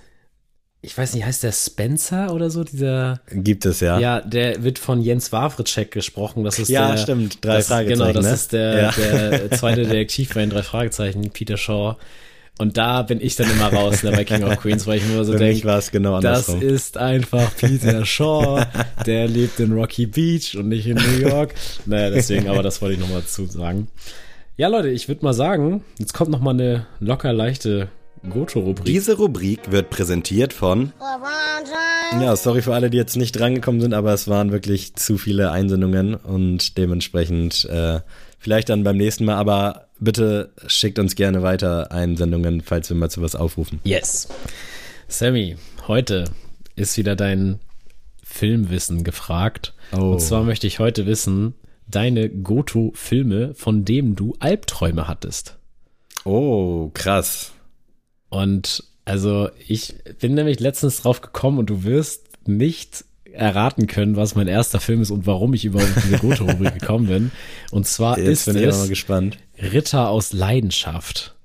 ich weiß nicht, heißt der Spencer oder so, dieser? Gibt es, ja. Ja, der wird von Jens Wawritschek gesprochen. Das ist ja, der, stimmt, drei das, Fragezeichen. Genau, das ne? ist der, ja. der zweite Detektiv bei den drei Fragezeichen, Peter Shaw. Und da bin ich dann immer raus ne, bei King of Queens, weil ich mir immer so denke, genau das ist einfach Peter Shaw, der lebt in Rocky Beach und nicht in New York. naja, deswegen, aber das wollte ich nochmal zu sagen. Ja, Leute, ich würde mal sagen, jetzt kommt nochmal eine locker leichte Goto-Rubrik. Diese Rubrik wird präsentiert von. Ja, sorry für alle, die jetzt nicht drangekommen sind, aber es waren wirklich zu viele Einsendungen und dementsprechend äh, vielleicht dann beim nächsten Mal. Aber bitte schickt uns gerne weiter Einsendungen, falls wir mal zu was aufrufen. Yes. Sammy, heute ist wieder dein Filmwissen gefragt. Oh. Und zwar möchte ich heute wissen, deine Goto-Filme, von denen du Albträume hattest. Oh, krass. Und also ich bin nämlich letztens drauf gekommen und du wirst nicht erraten können, was mein erster Film ist und warum ich überhaupt in diese Goto-Rubrik gekommen bin. Und zwar Jetzt ist es Ritter aus Leidenschaft.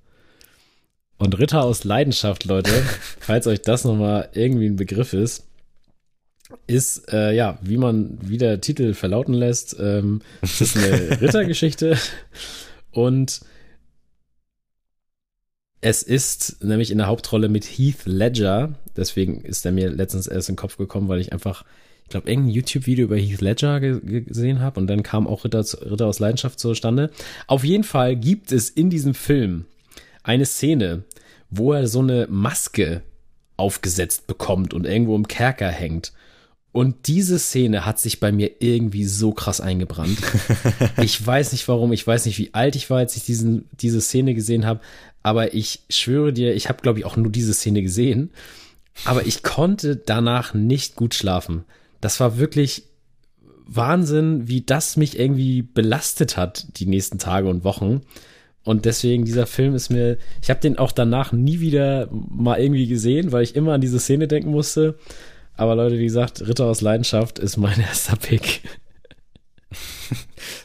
Und Ritter aus Leidenschaft, Leute, falls euch das nochmal irgendwie ein Begriff ist, ist, äh, ja, wie man, wie der Titel verlauten lässt, ähm, ist eine Rittergeschichte und es ist nämlich in der Hauptrolle mit Heath Ledger, deswegen ist er mir letztens erst in den Kopf gekommen, weil ich einfach, ich glaube, irgendein YouTube-Video über Heath Ledger gesehen habe und dann kam auch Ritter, Ritter aus Leidenschaft zustande. Auf jeden Fall gibt es in diesem Film eine Szene, wo er so eine Maske aufgesetzt bekommt und irgendwo im Kerker hängt. Und diese Szene hat sich bei mir irgendwie so krass eingebrannt. ich weiß nicht warum, ich weiß nicht, wie alt ich war, als ich diesen, diese Szene gesehen habe, aber ich schwöre dir, ich habe, glaube ich, auch nur diese Szene gesehen, aber ich konnte danach nicht gut schlafen. Das war wirklich Wahnsinn, wie das mich irgendwie belastet hat, die nächsten Tage und Wochen. Und deswegen, dieser Film ist mir, ich habe den auch danach nie wieder mal irgendwie gesehen, weil ich immer an diese Szene denken musste. Aber Leute, wie gesagt, Ritter aus Leidenschaft ist mein erster Pick.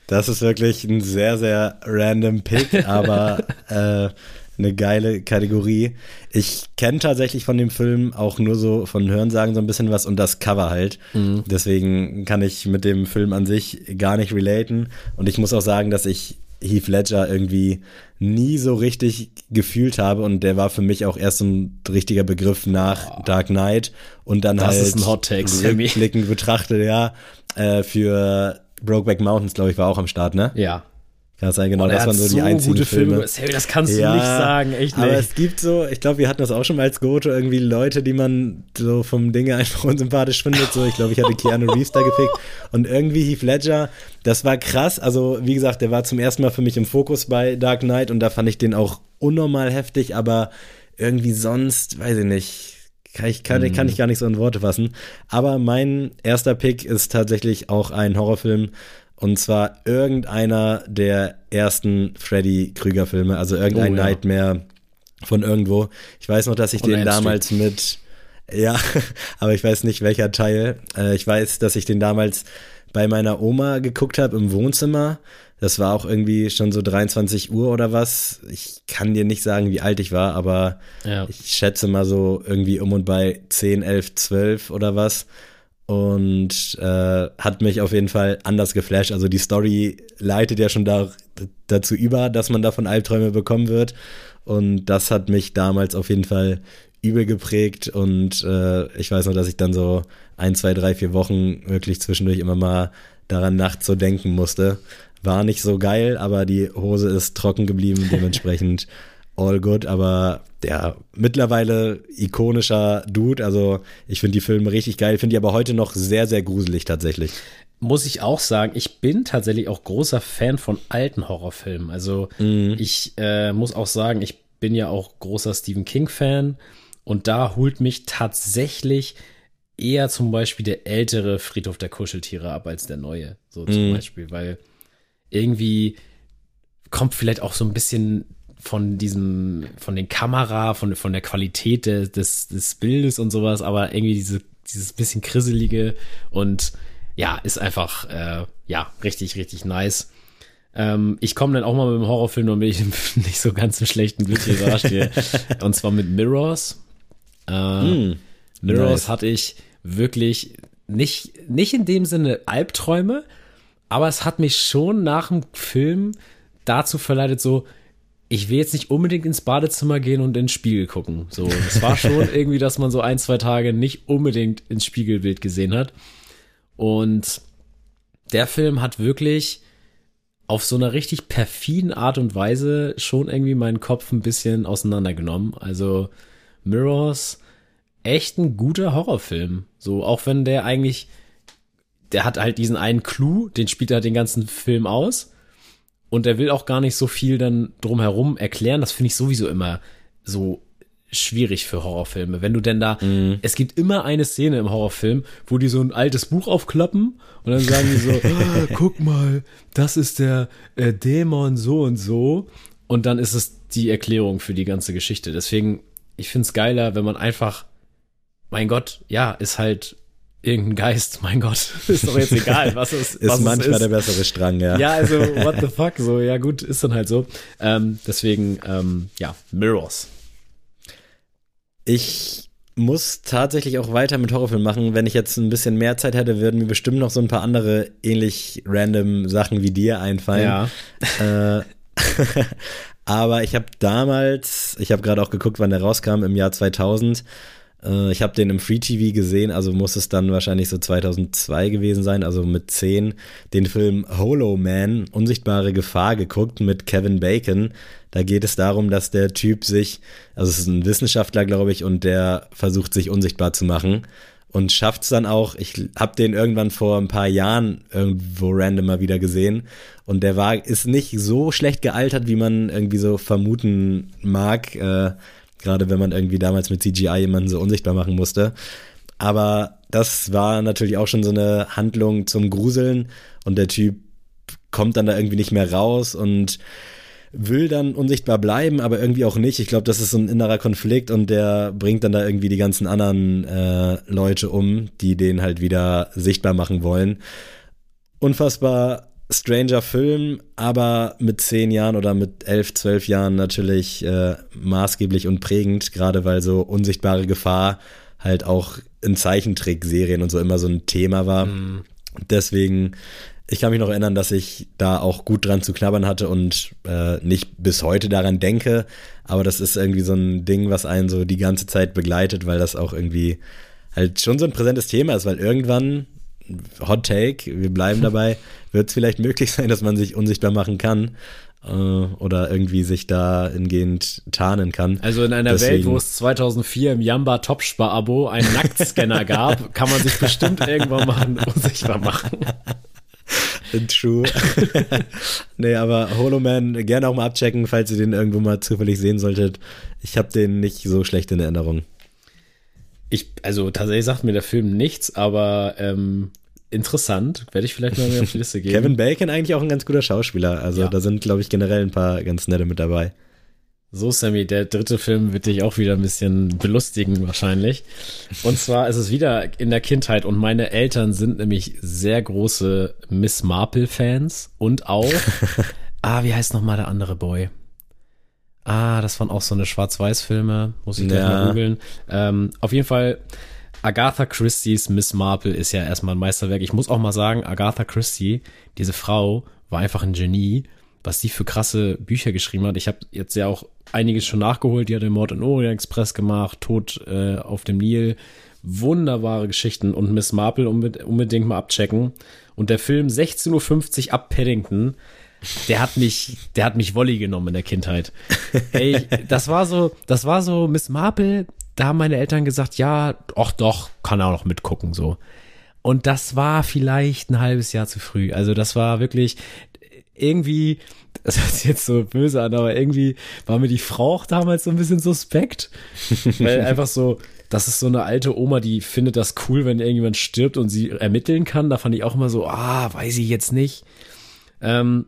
Das ist wirklich ein sehr, sehr random Pick, aber äh, eine geile Kategorie. Ich kenne tatsächlich von dem Film auch nur so von Hörensagen so ein bisschen was und das Cover halt. Mhm. Deswegen kann ich mit dem Film an sich gar nicht relaten. Und ich muss auch sagen, dass ich Heath Ledger irgendwie nie so richtig gefühlt habe. Und der war für mich auch erst ein richtiger Begriff nach Dark Knight. Und dann das halt ist ein Hot Take rückblickend betrachtet, ja, äh, für Brokeback Mountains, glaube ich, war auch am Start, ne? Ja. Kann sein, genau, oh, das waren so, so die einzigen gute Filme. Filme. Das kannst du ja, nicht sagen, echt nicht. Aber es gibt so, ich glaube, wir hatten das auch schon mal als Goto, irgendwie Leute, die man so vom Dinge einfach unsympathisch findet. So, ich glaube, ich hatte Keanu Reeves da gefickt. Und irgendwie Heath Ledger, das war krass. Also, wie gesagt, der war zum ersten Mal für mich im Fokus bei Dark Knight und da fand ich den auch unnormal heftig, aber irgendwie sonst, weiß ich nicht. Kann ich, kann, mm. kann ich gar nicht so in Worte fassen. Aber mein erster Pick ist tatsächlich auch ein Horrorfilm und zwar irgendeiner der ersten Freddy Krüger Filme, also irgendein oh, ja. Nightmare von irgendwo. Ich weiß noch, dass ich Und den damals mit, ja, aber ich weiß nicht welcher Teil. Äh, ich weiß, dass ich den damals bei meiner Oma geguckt habe im Wohnzimmer. Das war auch irgendwie schon so 23 Uhr oder was. Ich kann dir nicht sagen, wie alt ich war, aber ja. ich schätze mal so irgendwie um und bei 10, 11, 12 oder was und äh, hat mich auf jeden Fall anders geflasht. Also die Story leitet ja schon da, dazu über, dass man davon Albträume bekommen wird. Und das hat mich damals auf jeden Fall übel geprägt. Und äh, ich weiß noch, dass ich dann so ein, zwei, drei, vier Wochen wirklich zwischendurch immer mal daran nachts so denken musste. War nicht so geil, aber die Hose ist trocken geblieben. Dementsprechend all good, aber der mittlerweile ikonischer Dude. Also ich finde die Filme richtig geil, finde die aber heute noch sehr, sehr gruselig tatsächlich. muss ich auch sagen, ich bin tatsächlich auch großer Fan von alten Horrorfilmen. Also mhm. ich äh, muss auch sagen, ich bin ja auch großer Stephen King-Fan und da holt mich tatsächlich eher zum Beispiel der ältere Friedhof der Kuscheltiere ab als der neue. So zum mhm. Beispiel, weil irgendwie kommt vielleicht auch so ein bisschen von diesem, von den Kamera, von, von der Qualität des, des, des Bildes und sowas, aber irgendwie diese, dieses bisschen krisselige und ja, ist einfach, äh, ja, richtig, richtig nice. Ähm, ich komme dann auch mal mit dem Horrorfilm, bin ich nicht so ganz im schlechten Bild hier dastehe. und zwar mit Mirrors. Äh, mm, Mirrors nice. hatte ich wirklich nicht, nicht in dem Sinne Albträume, aber es hat mich schon nach dem Film dazu verleitet, so, ich will jetzt nicht unbedingt ins Badezimmer gehen und ins Spiegel gucken. So, es war schon irgendwie, dass man so ein, zwei Tage nicht unbedingt ins Spiegelbild gesehen hat. Und der Film hat wirklich auf so einer richtig perfiden Art und Weise schon irgendwie meinen Kopf ein bisschen auseinandergenommen. Also Mirrors, echt ein guter Horrorfilm. So, auch wenn der eigentlich, der hat halt diesen einen Clou, den spielt er den ganzen Film aus. Und er will auch gar nicht so viel dann drumherum erklären. Das finde ich sowieso immer so schwierig für Horrorfilme. Wenn du denn da, mm. es gibt immer eine Szene im Horrorfilm, wo die so ein altes Buch aufklappen und dann sagen die so, ah, guck mal, das ist der äh, Dämon so und so. Und dann ist es die Erklärung für die ganze Geschichte. Deswegen, ich finde es geiler, wenn man einfach, mein Gott, ja, ist halt irgendein Geist, mein Gott, ist doch jetzt egal, was es ist. ist manchmal ist. der bessere Strang, ja. Ja, also, what the fuck, so, ja gut, ist dann halt so. Ähm, deswegen, ähm, ja, Mirrors ich muss tatsächlich auch weiter mit Horrorfilmen machen. Wenn ich jetzt ein bisschen mehr Zeit hätte, würden mir bestimmt noch so ein paar andere ähnlich random Sachen wie dir einfallen. Ja. Äh, aber ich habe damals, ich habe gerade auch geguckt, wann der rauskam, im Jahr 2000. Äh, ich habe den im Free TV gesehen, also muss es dann wahrscheinlich so 2002 gewesen sein, also mit 10, den Film Holo Man, Unsichtbare Gefahr geguckt mit Kevin Bacon. Da geht es darum, dass der Typ sich, also es ist ein Wissenschaftler, glaube ich, und der versucht sich unsichtbar zu machen und schafft es dann auch. Ich habe den irgendwann vor ein paar Jahren irgendwo random mal wieder gesehen und der war ist nicht so schlecht gealtert, wie man irgendwie so vermuten mag. Äh, Gerade wenn man irgendwie damals mit CGI jemanden so unsichtbar machen musste. Aber das war natürlich auch schon so eine Handlung zum Gruseln und der Typ kommt dann da irgendwie nicht mehr raus und will dann unsichtbar bleiben, aber irgendwie auch nicht. Ich glaube, das ist so ein innerer Konflikt und der bringt dann da irgendwie die ganzen anderen äh, Leute um, die den halt wieder sichtbar machen wollen. Unfassbar stranger Film, aber mit zehn Jahren oder mit elf, zwölf Jahren natürlich äh, maßgeblich und prägend, gerade weil so unsichtbare Gefahr halt auch in Zeichentrickserien und so immer so ein Thema war. Mhm. Deswegen, ich kann mich noch erinnern, dass ich da auch gut dran zu knabbern hatte und äh, nicht bis heute daran denke, aber das ist irgendwie so ein Ding, was einen so die ganze Zeit begleitet, weil das auch irgendwie halt schon so ein präsentes Thema ist, weil irgendwann Hot Take, wir bleiben dabei, wird es vielleicht möglich sein, dass man sich unsichtbar machen kann äh, oder irgendwie sich da hingehend tarnen kann. Also in einer Deswegen. Welt, wo es 2004 im Yamba Topspar-Abo einen Nacktscanner gab, kann man sich bestimmt irgendwann mal unsichtbar machen. True. nee, aber Holoman gerne auch mal abchecken, falls ihr den irgendwo mal zufällig sehen solltet. Ich habe den nicht so schlecht in Erinnerung. Ich, also tatsächlich sagt mir der Film nichts, aber ähm, interessant. Werde ich vielleicht mal mehr auf die Liste geben. Kevin Bacon eigentlich auch ein ganz guter Schauspieler. Also ja. da sind, glaube ich, generell ein paar ganz nette mit dabei. So, Sammy, der dritte Film wird dich auch wieder ein bisschen belustigen wahrscheinlich. Und zwar ist es wieder in der Kindheit und meine Eltern sind nämlich sehr große Miss Marple-Fans und auch, ah, wie heißt nochmal der andere Boy? Ah, das waren auch so eine Schwarz-Weiß-Filme, muss ich gleich ja. mal googeln. Ähm, auf jeden Fall Agatha Christie's Miss Marple ist ja erstmal ein Meisterwerk. Ich muss auch mal sagen, Agatha Christie, diese Frau, war einfach ein Genie, was die für krasse Bücher geschrieben hat. Ich habe jetzt ja auch einiges schon nachgeholt. Die hat den Mord in Orient Express gemacht, Tod äh, auf dem Nil. Wunderbare Geschichten und Miss Marple unbedingt mal abchecken. Und der Film 16.50 Uhr ab Paddington, der hat mich, der hat mich Wolli genommen in der Kindheit. Ey, das war so, das war so Miss Marple, da haben meine Eltern gesagt, ja, ach doch, kann er auch noch mitgucken, so. Und das war vielleicht ein halbes Jahr zu früh. Also das war wirklich irgendwie, das hört sich jetzt so böse an, aber irgendwie war mir die Frau auch damals so ein bisschen suspekt. weil einfach so, das ist so eine alte Oma, die findet das cool, wenn irgendjemand stirbt und sie ermitteln kann. Da fand ich auch immer so, ah, weiß ich jetzt nicht. Ähm,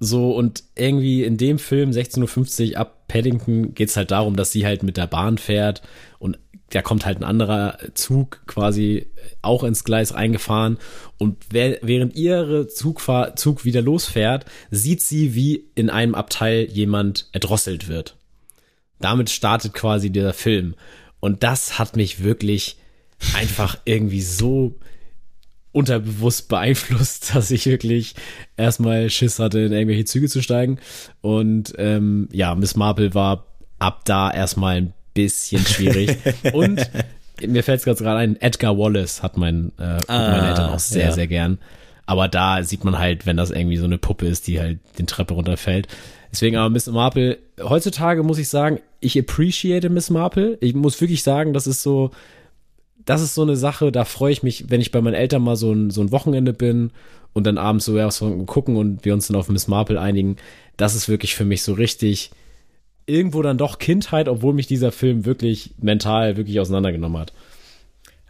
so, und irgendwie in dem Film 16.50 Uhr ab Paddington geht's halt darum, dass sie halt mit der Bahn fährt und da kommt halt ein anderer Zug quasi auch ins Gleis reingefahren und während ihre Zugfahr Zug wieder losfährt, sieht sie, wie in einem Abteil jemand erdrosselt wird. Damit startet quasi dieser Film und das hat mich wirklich einfach irgendwie so unterbewusst beeinflusst, dass ich wirklich erstmal Schiss hatte, in irgendwelche Züge zu steigen. Und ähm, ja, Miss Marple war ab da erstmal ein bisschen schwierig. Und mir fällt es gerade ein, Edgar Wallace hat mein, äh, ah, meine Eltern auch sehr, ja. sehr gern. Aber da sieht man halt, wenn das irgendwie so eine Puppe ist, die halt den Treppe runterfällt. Deswegen aber Miss Marple, heutzutage muss ich sagen, ich appreciate Miss Marple. Ich muss wirklich sagen, das ist so, das ist so eine Sache, da freue ich mich, wenn ich bei meinen Eltern mal so ein, so ein Wochenende bin und dann abends so was gucken und wir uns dann auf Miss Marple einigen. Das ist wirklich für mich so richtig irgendwo dann doch Kindheit, obwohl mich dieser Film wirklich mental wirklich auseinandergenommen hat.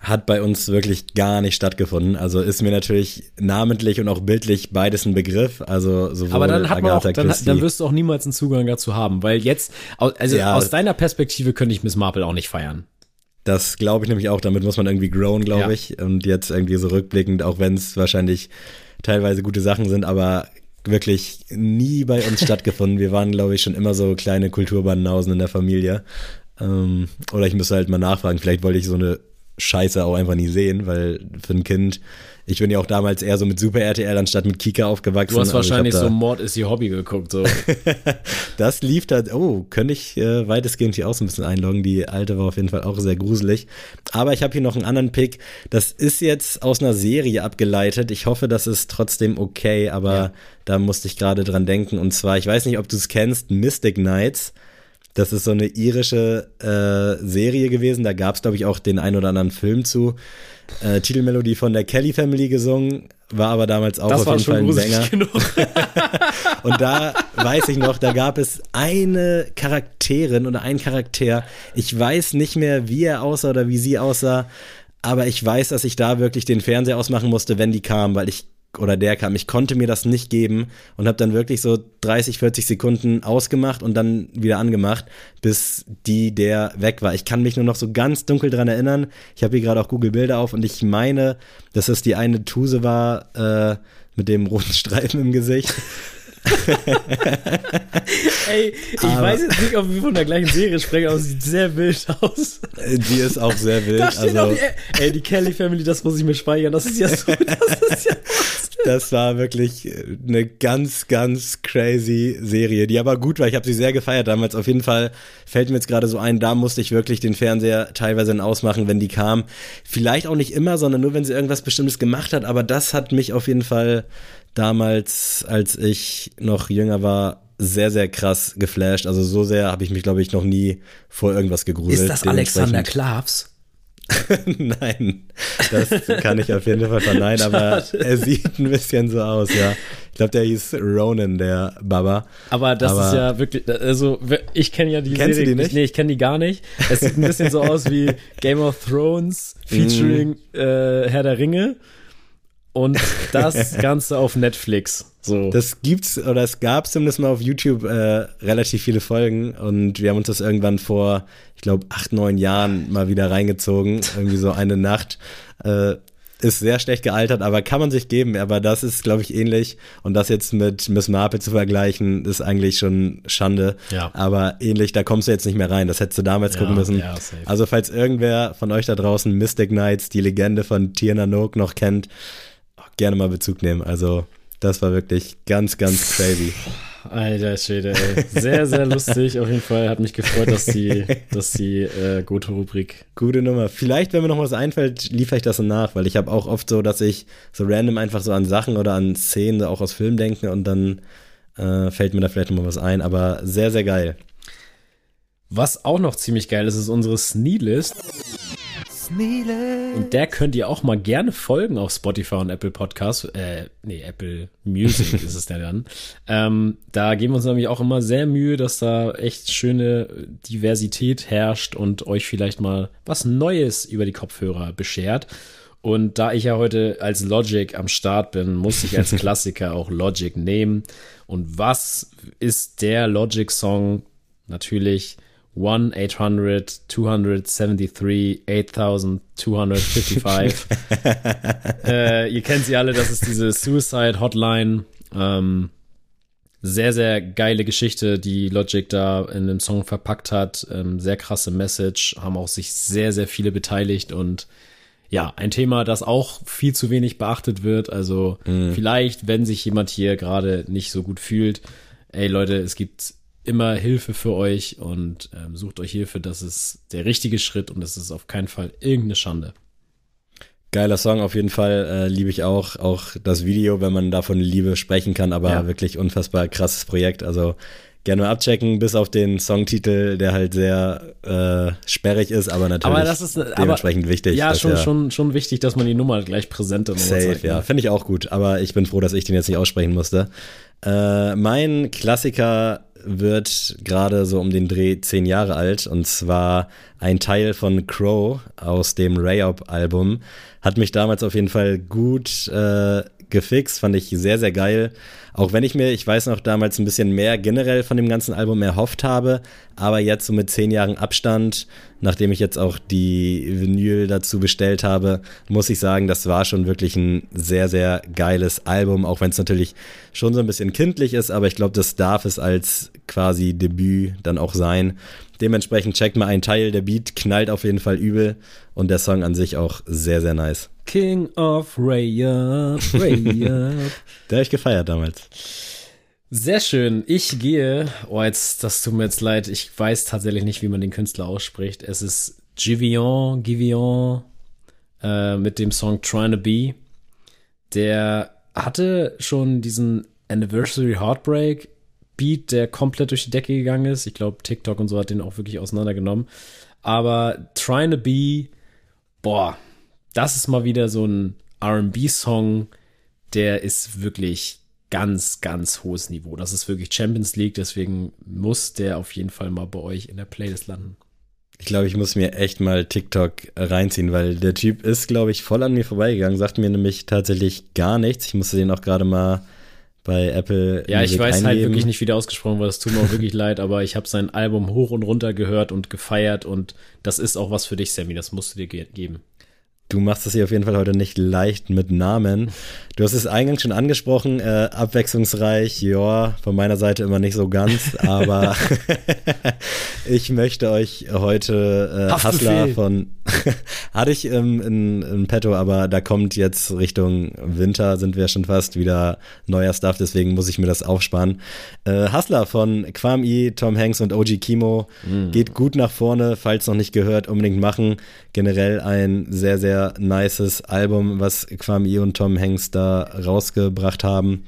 Hat bei uns wirklich gar nicht stattgefunden. Also ist mir natürlich namentlich und auch bildlich beides ein Begriff. Also sowohl Aber dann hat man auch, dann, dann, wirst du auch niemals einen Zugang dazu haben, weil jetzt, also ja, aus deiner Perspektive könnte ich Miss Marple auch nicht feiern. Das glaube ich nämlich auch. Damit muss man irgendwie grown, glaube ja. ich. Und jetzt irgendwie so rückblickend, auch wenn es wahrscheinlich teilweise gute Sachen sind, aber wirklich nie bei uns stattgefunden. Wir waren, glaube ich, schon immer so kleine Kulturbandenhausen in der Familie. Ähm, oder ich müsste halt mal nachfragen, vielleicht wollte ich so eine Scheiße auch einfach nie sehen, weil für ein Kind ich bin ja auch damals eher so mit Super RTL anstatt mit Kika aufgewachsen. Du hast also wahrscheinlich so Mord ist ihr Hobby geguckt. So. das lief da, oh, könnte ich äh, weitestgehend hier auch so ein bisschen einloggen. Die alte war auf jeden Fall auch sehr gruselig. Aber ich habe hier noch einen anderen Pick. Das ist jetzt aus einer Serie abgeleitet. Ich hoffe, das ist trotzdem okay, aber ja. da musste ich gerade dran denken. Und zwar, ich weiß nicht, ob du es kennst, Mystic Knights. Das ist so eine irische äh, Serie gewesen. Da gab es, glaube ich, auch den ein oder anderen Film zu äh, Titelmelodie von der Kelly Family gesungen, war aber damals auch das auf jeden Fall ein Sänger. und da weiß ich noch, da gab es eine Charakterin oder ein Charakter. Ich weiß nicht mehr, wie er aussah oder wie sie aussah, aber ich weiß, dass ich da wirklich den Fernseher ausmachen musste, wenn die kam, weil ich oder der kam. Ich konnte mir das nicht geben und habe dann wirklich so 30, 40 Sekunden ausgemacht und dann wieder angemacht, bis die, der weg war. Ich kann mich nur noch so ganz dunkel dran erinnern. Ich habe hier gerade auch Google Bilder auf und ich meine, dass es die eine Tuse war äh, mit dem roten Streifen im Gesicht. ey, ich aber weiß jetzt nicht, ob wir von der gleichen Serie sprechen, aber sie sieht sehr wild aus. Die ist auch sehr wild. Da steht also, die, ey, die Kelly Family, das muss ich mir speichern. Das ist ja so, das ist ja das war wirklich eine ganz, ganz crazy Serie, die aber gut war. Ich habe sie sehr gefeiert damals. Auf jeden Fall fällt mir jetzt gerade so ein, da musste ich wirklich den Fernseher teilweise dann ausmachen, wenn die kam. Vielleicht auch nicht immer, sondern nur, wenn sie irgendwas Bestimmtes gemacht hat. Aber das hat mich auf jeden Fall damals, als ich noch jünger war, sehr, sehr krass geflasht. Also so sehr habe ich mich, glaube ich, noch nie vor irgendwas gegruselt. Ist das Alexander Klavs? Nein, das kann ich auf jeden Fall verneinen, aber er sieht ein bisschen so aus, ja. Ich glaube, der hieß Ronan, der Baba. Aber das aber ist ja wirklich, also ich kenne ja die Kennst Serie. Du die nicht? Nee, ich kenne die gar nicht. Es sieht ein bisschen so aus wie Game of Thrones featuring mm. äh, Herr der Ringe und das Ganze auf Netflix. So. Das gibt's oder es gab zumindest mal auf YouTube äh, relativ viele Folgen und wir haben uns das irgendwann vor, ich glaube, acht, neun Jahren mal wieder reingezogen. Irgendwie so eine Nacht. Äh, ist sehr schlecht gealtert, aber kann man sich geben. Aber das ist, glaube ich, ähnlich. Und das jetzt mit Miss Marple zu vergleichen, ist eigentlich schon Schande. Ja. Aber ähnlich, da kommst du jetzt nicht mehr rein. Das hättest du damals ja, gucken müssen. Ja, also, falls irgendwer von euch da draußen Mystic Knights, die Legende von Tierna Nook noch kennt, gerne mal Bezug nehmen. Also, das war wirklich ganz, ganz crazy. Alter Schwede, ey. Sehr, sehr lustig. Auf jeden Fall hat mich gefreut, dass die, dass die äh, gute Rubrik. Gute Nummer. Vielleicht, wenn mir noch was einfällt, liefere ich das so nach, weil ich habe auch oft so, dass ich so random einfach so an Sachen oder an Szenen auch aus Filmen denke und dann äh, fällt mir da vielleicht noch mal was ein. Aber sehr, sehr geil. Was auch noch ziemlich geil ist, ist unsere Sneelist. Und der könnt ihr auch mal gerne folgen auf Spotify und Apple Podcasts. Äh, nee, Apple Music ist es ja dann. Ähm, da geben wir uns nämlich auch immer sehr Mühe, dass da echt schöne Diversität herrscht und euch vielleicht mal was Neues über die Kopfhörer beschert. Und da ich ja heute als Logic am Start bin, muss ich als Klassiker auch Logic nehmen. Und was ist der Logic-Song? Natürlich 1 800 273 8255. äh, ihr kennt sie alle, das ist diese Suicide Hotline. Ähm, sehr, sehr geile Geschichte, die Logic da in dem Song verpackt hat. Ähm, sehr krasse Message, haben auch sich sehr, sehr viele beteiligt und ja, ein Thema, das auch viel zu wenig beachtet wird. Also mhm. vielleicht, wenn sich jemand hier gerade nicht so gut fühlt, ey Leute, es gibt immer Hilfe für euch und ähm, sucht euch Hilfe. Das ist der richtige Schritt und das ist auf keinen Fall irgendeine Schande. Geiler Song auf jeden Fall, äh, liebe ich auch. Auch das Video, wenn man davon Liebe sprechen kann, aber ja. wirklich unfassbar krasses Projekt. Also gerne mal abchecken, bis auf den Songtitel, der halt sehr äh, sperrig ist, aber natürlich aber ist, dementsprechend aber, wichtig. Ja, schon, schon, schon wichtig, dass man die Nummer gleich präsent im Safe, zeigt, ja. Ne? Finde ich auch gut, aber ich bin froh, dass ich den jetzt nicht aussprechen musste. Äh, mein Klassiker wird gerade so um den Dreh zehn Jahre alt und zwar ein Teil von Crow aus dem Rayop-Album. Hat mich damals auf jeden Fall gut äh, gefixt, fand ich sehr, sehr geil. Auch wenn ich mir, ich weiß noch, damals ein bisschen mehr generell von dem ganzen Album erhofft habe, aber jetzt so mit zehn Jahren Abstand, nachdem ich jetzt auch die Vinyl dazu bestellt habe, muss ich sagen, das war schon wirklich ein sehr, sehr geiles Album, auch wenn es natürlich schon so ein bisschen kindlich ist, aber ich glaube, das darf es als quasi Debüt dann auch sein. Dementsprechend checkt mal einen Teil, der Beat knallt auf jeden Fall übel und der Song an sich auch sehr, sehr nice. King of Ray-Up, Ray-Up. der habe ich gefeiert damals. Sehr schön. Ich gehe, oh jetzt, das tut mir jetzt leid, ich weiß tatsächlich nicht, wie man den Künstler ausspricht. Es ist Givion, Givion äh, mit dem Song Trying to Be. Der hatte schon diesen Anniversary Heartbreak Beat, der komplett durch die Decke gegangen ist. Ich glaube, TikTok und so hat den auch wirklich auseinandergenommen. Aber Trying to Be, boah, das ist mal wieder so ein RB-Song, der ist wirklich ganz, ganz hohes Niveau. Das ist wirklich Champions League, deswegen muss der auf jeden Fall mal bei euch in der Playlist landen. Ich glaube, ich muss mir echt mal TikTok reinziehen, weil der Typ ist, glaube ich, voll an mir vorbeigegangen, sagt mir nämlich tatsächlich gar nichts. Ich musste den auch gerade mal bei Apple. Ja, ich weiß halt eingeben. halt wirklich nicht, wie der ausgesprochen wird. Es tut mir auch wirklich leid, aber ich habe sein Album hoch und runter gehört und gefeiert und das ist auch was für dich, Sammy. Das musst du dir geben. Du machst es hier auf jeden Fall heute nicht leicht mit Namen. Du hast es eingangs schon angesprochen, äh, abwechslungsreich, ja, von meiner Seite immer nicht so ganz, aber ich möchte euch heute äh, Hustler von, hatte ich ähm, in, in petto, aber da kommt jetzt Richtung Winter, sind wir schon fast wieder neuer Stuff, deswegen muss ich mir das aufsparen. Äh, Hustler von Kwame, Tom Hanks und OG Kimo mm. geht gut nach vorne, falls noch nicht gehört, unbedingt machen. Generell ein sehr, sehr nices Album, was Kwame und Tom Hanks da rausgebracht haben.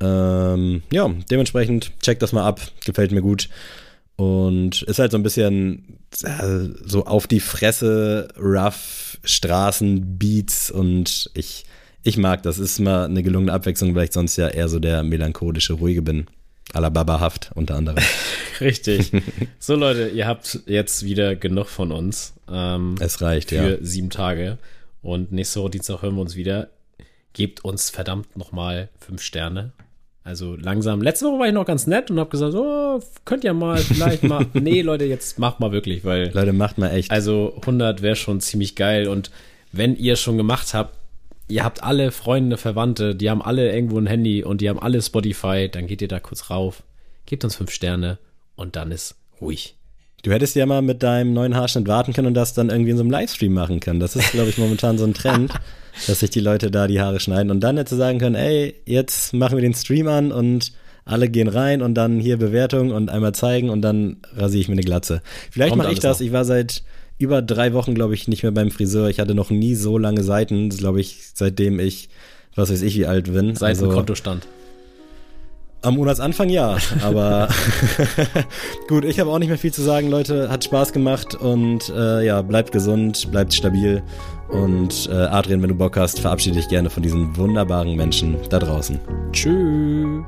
Ähm, ja, dementsprechend checkt das mal ab, gefällt mir gut. Und ist halt so ein bisschen äh, so auf die Fresse, rough, Straßenbeats und ich, ich mag das. Ist mal eine gelungene Abwechslung, weil ich sonst ja eher so der melancholische, ruhige bin. Alababa-haft unter anderem. Richtig. So Leute, ihr habt jetzt wieder genug von uns. Ähm, es reicht, für ja. Für sieben Tage. Und nächste Woche Dienstag hören wir uns wieder. Gebt uns verdammt nochmal fünf Sterne. Also langsam. Letzte Woche war ich noch ganz nett und hab gesagt, oh, könnt ihr mal vielleicht mal. nee, Leute, jetzt macht mal wirklich, weil. Leute, macht mal echt. Also 100 wäre schon ziemlich geil. Und wenn ihr schon gemacht habt, ihr habt alle Freunde, Verwandte, die haben alle irgendwo ein Handy und die haben alle Spotify, dann geht ihr da kurz rauf, gebt uns fünf Sterne und dann ist ruhig. Du hättest ja mal mit deinem neuen Haarschnitt warten können und das dann irgendwie in so einem Livestream machen können. Das ist, glaube ich, momentan so ein Trend, dass sich die Leute da die Haare schneiden und dann hätte sagen können, ey, jetzt machen wir den Stream an und alle gehen rein und dann hier Bewertung und einmal zeigen und dann rasiere ich mir eine Glatze. Vielleicht mache ich das. Noch. Ich war seit über drei Wochen, glaube ich, nicht mehr beim Friseur. Ich hatte noch nie so lange Seiten, glaube ich, seitdem ich, was weiß ich, wie alt bin. Seitenkontostand. Also, Am Monatsanfang ja, aber gut, ich habe auch nicht mehr viel zu sagen, Leute. Hat Spaß gemacht und äh, ja, bleibt gesund, bleibt stabil. Und äh, Adrian, wenn du Bock hast, verabschiede dich gerne von diesen wunderbaren Menschen da draußen. Tschüss.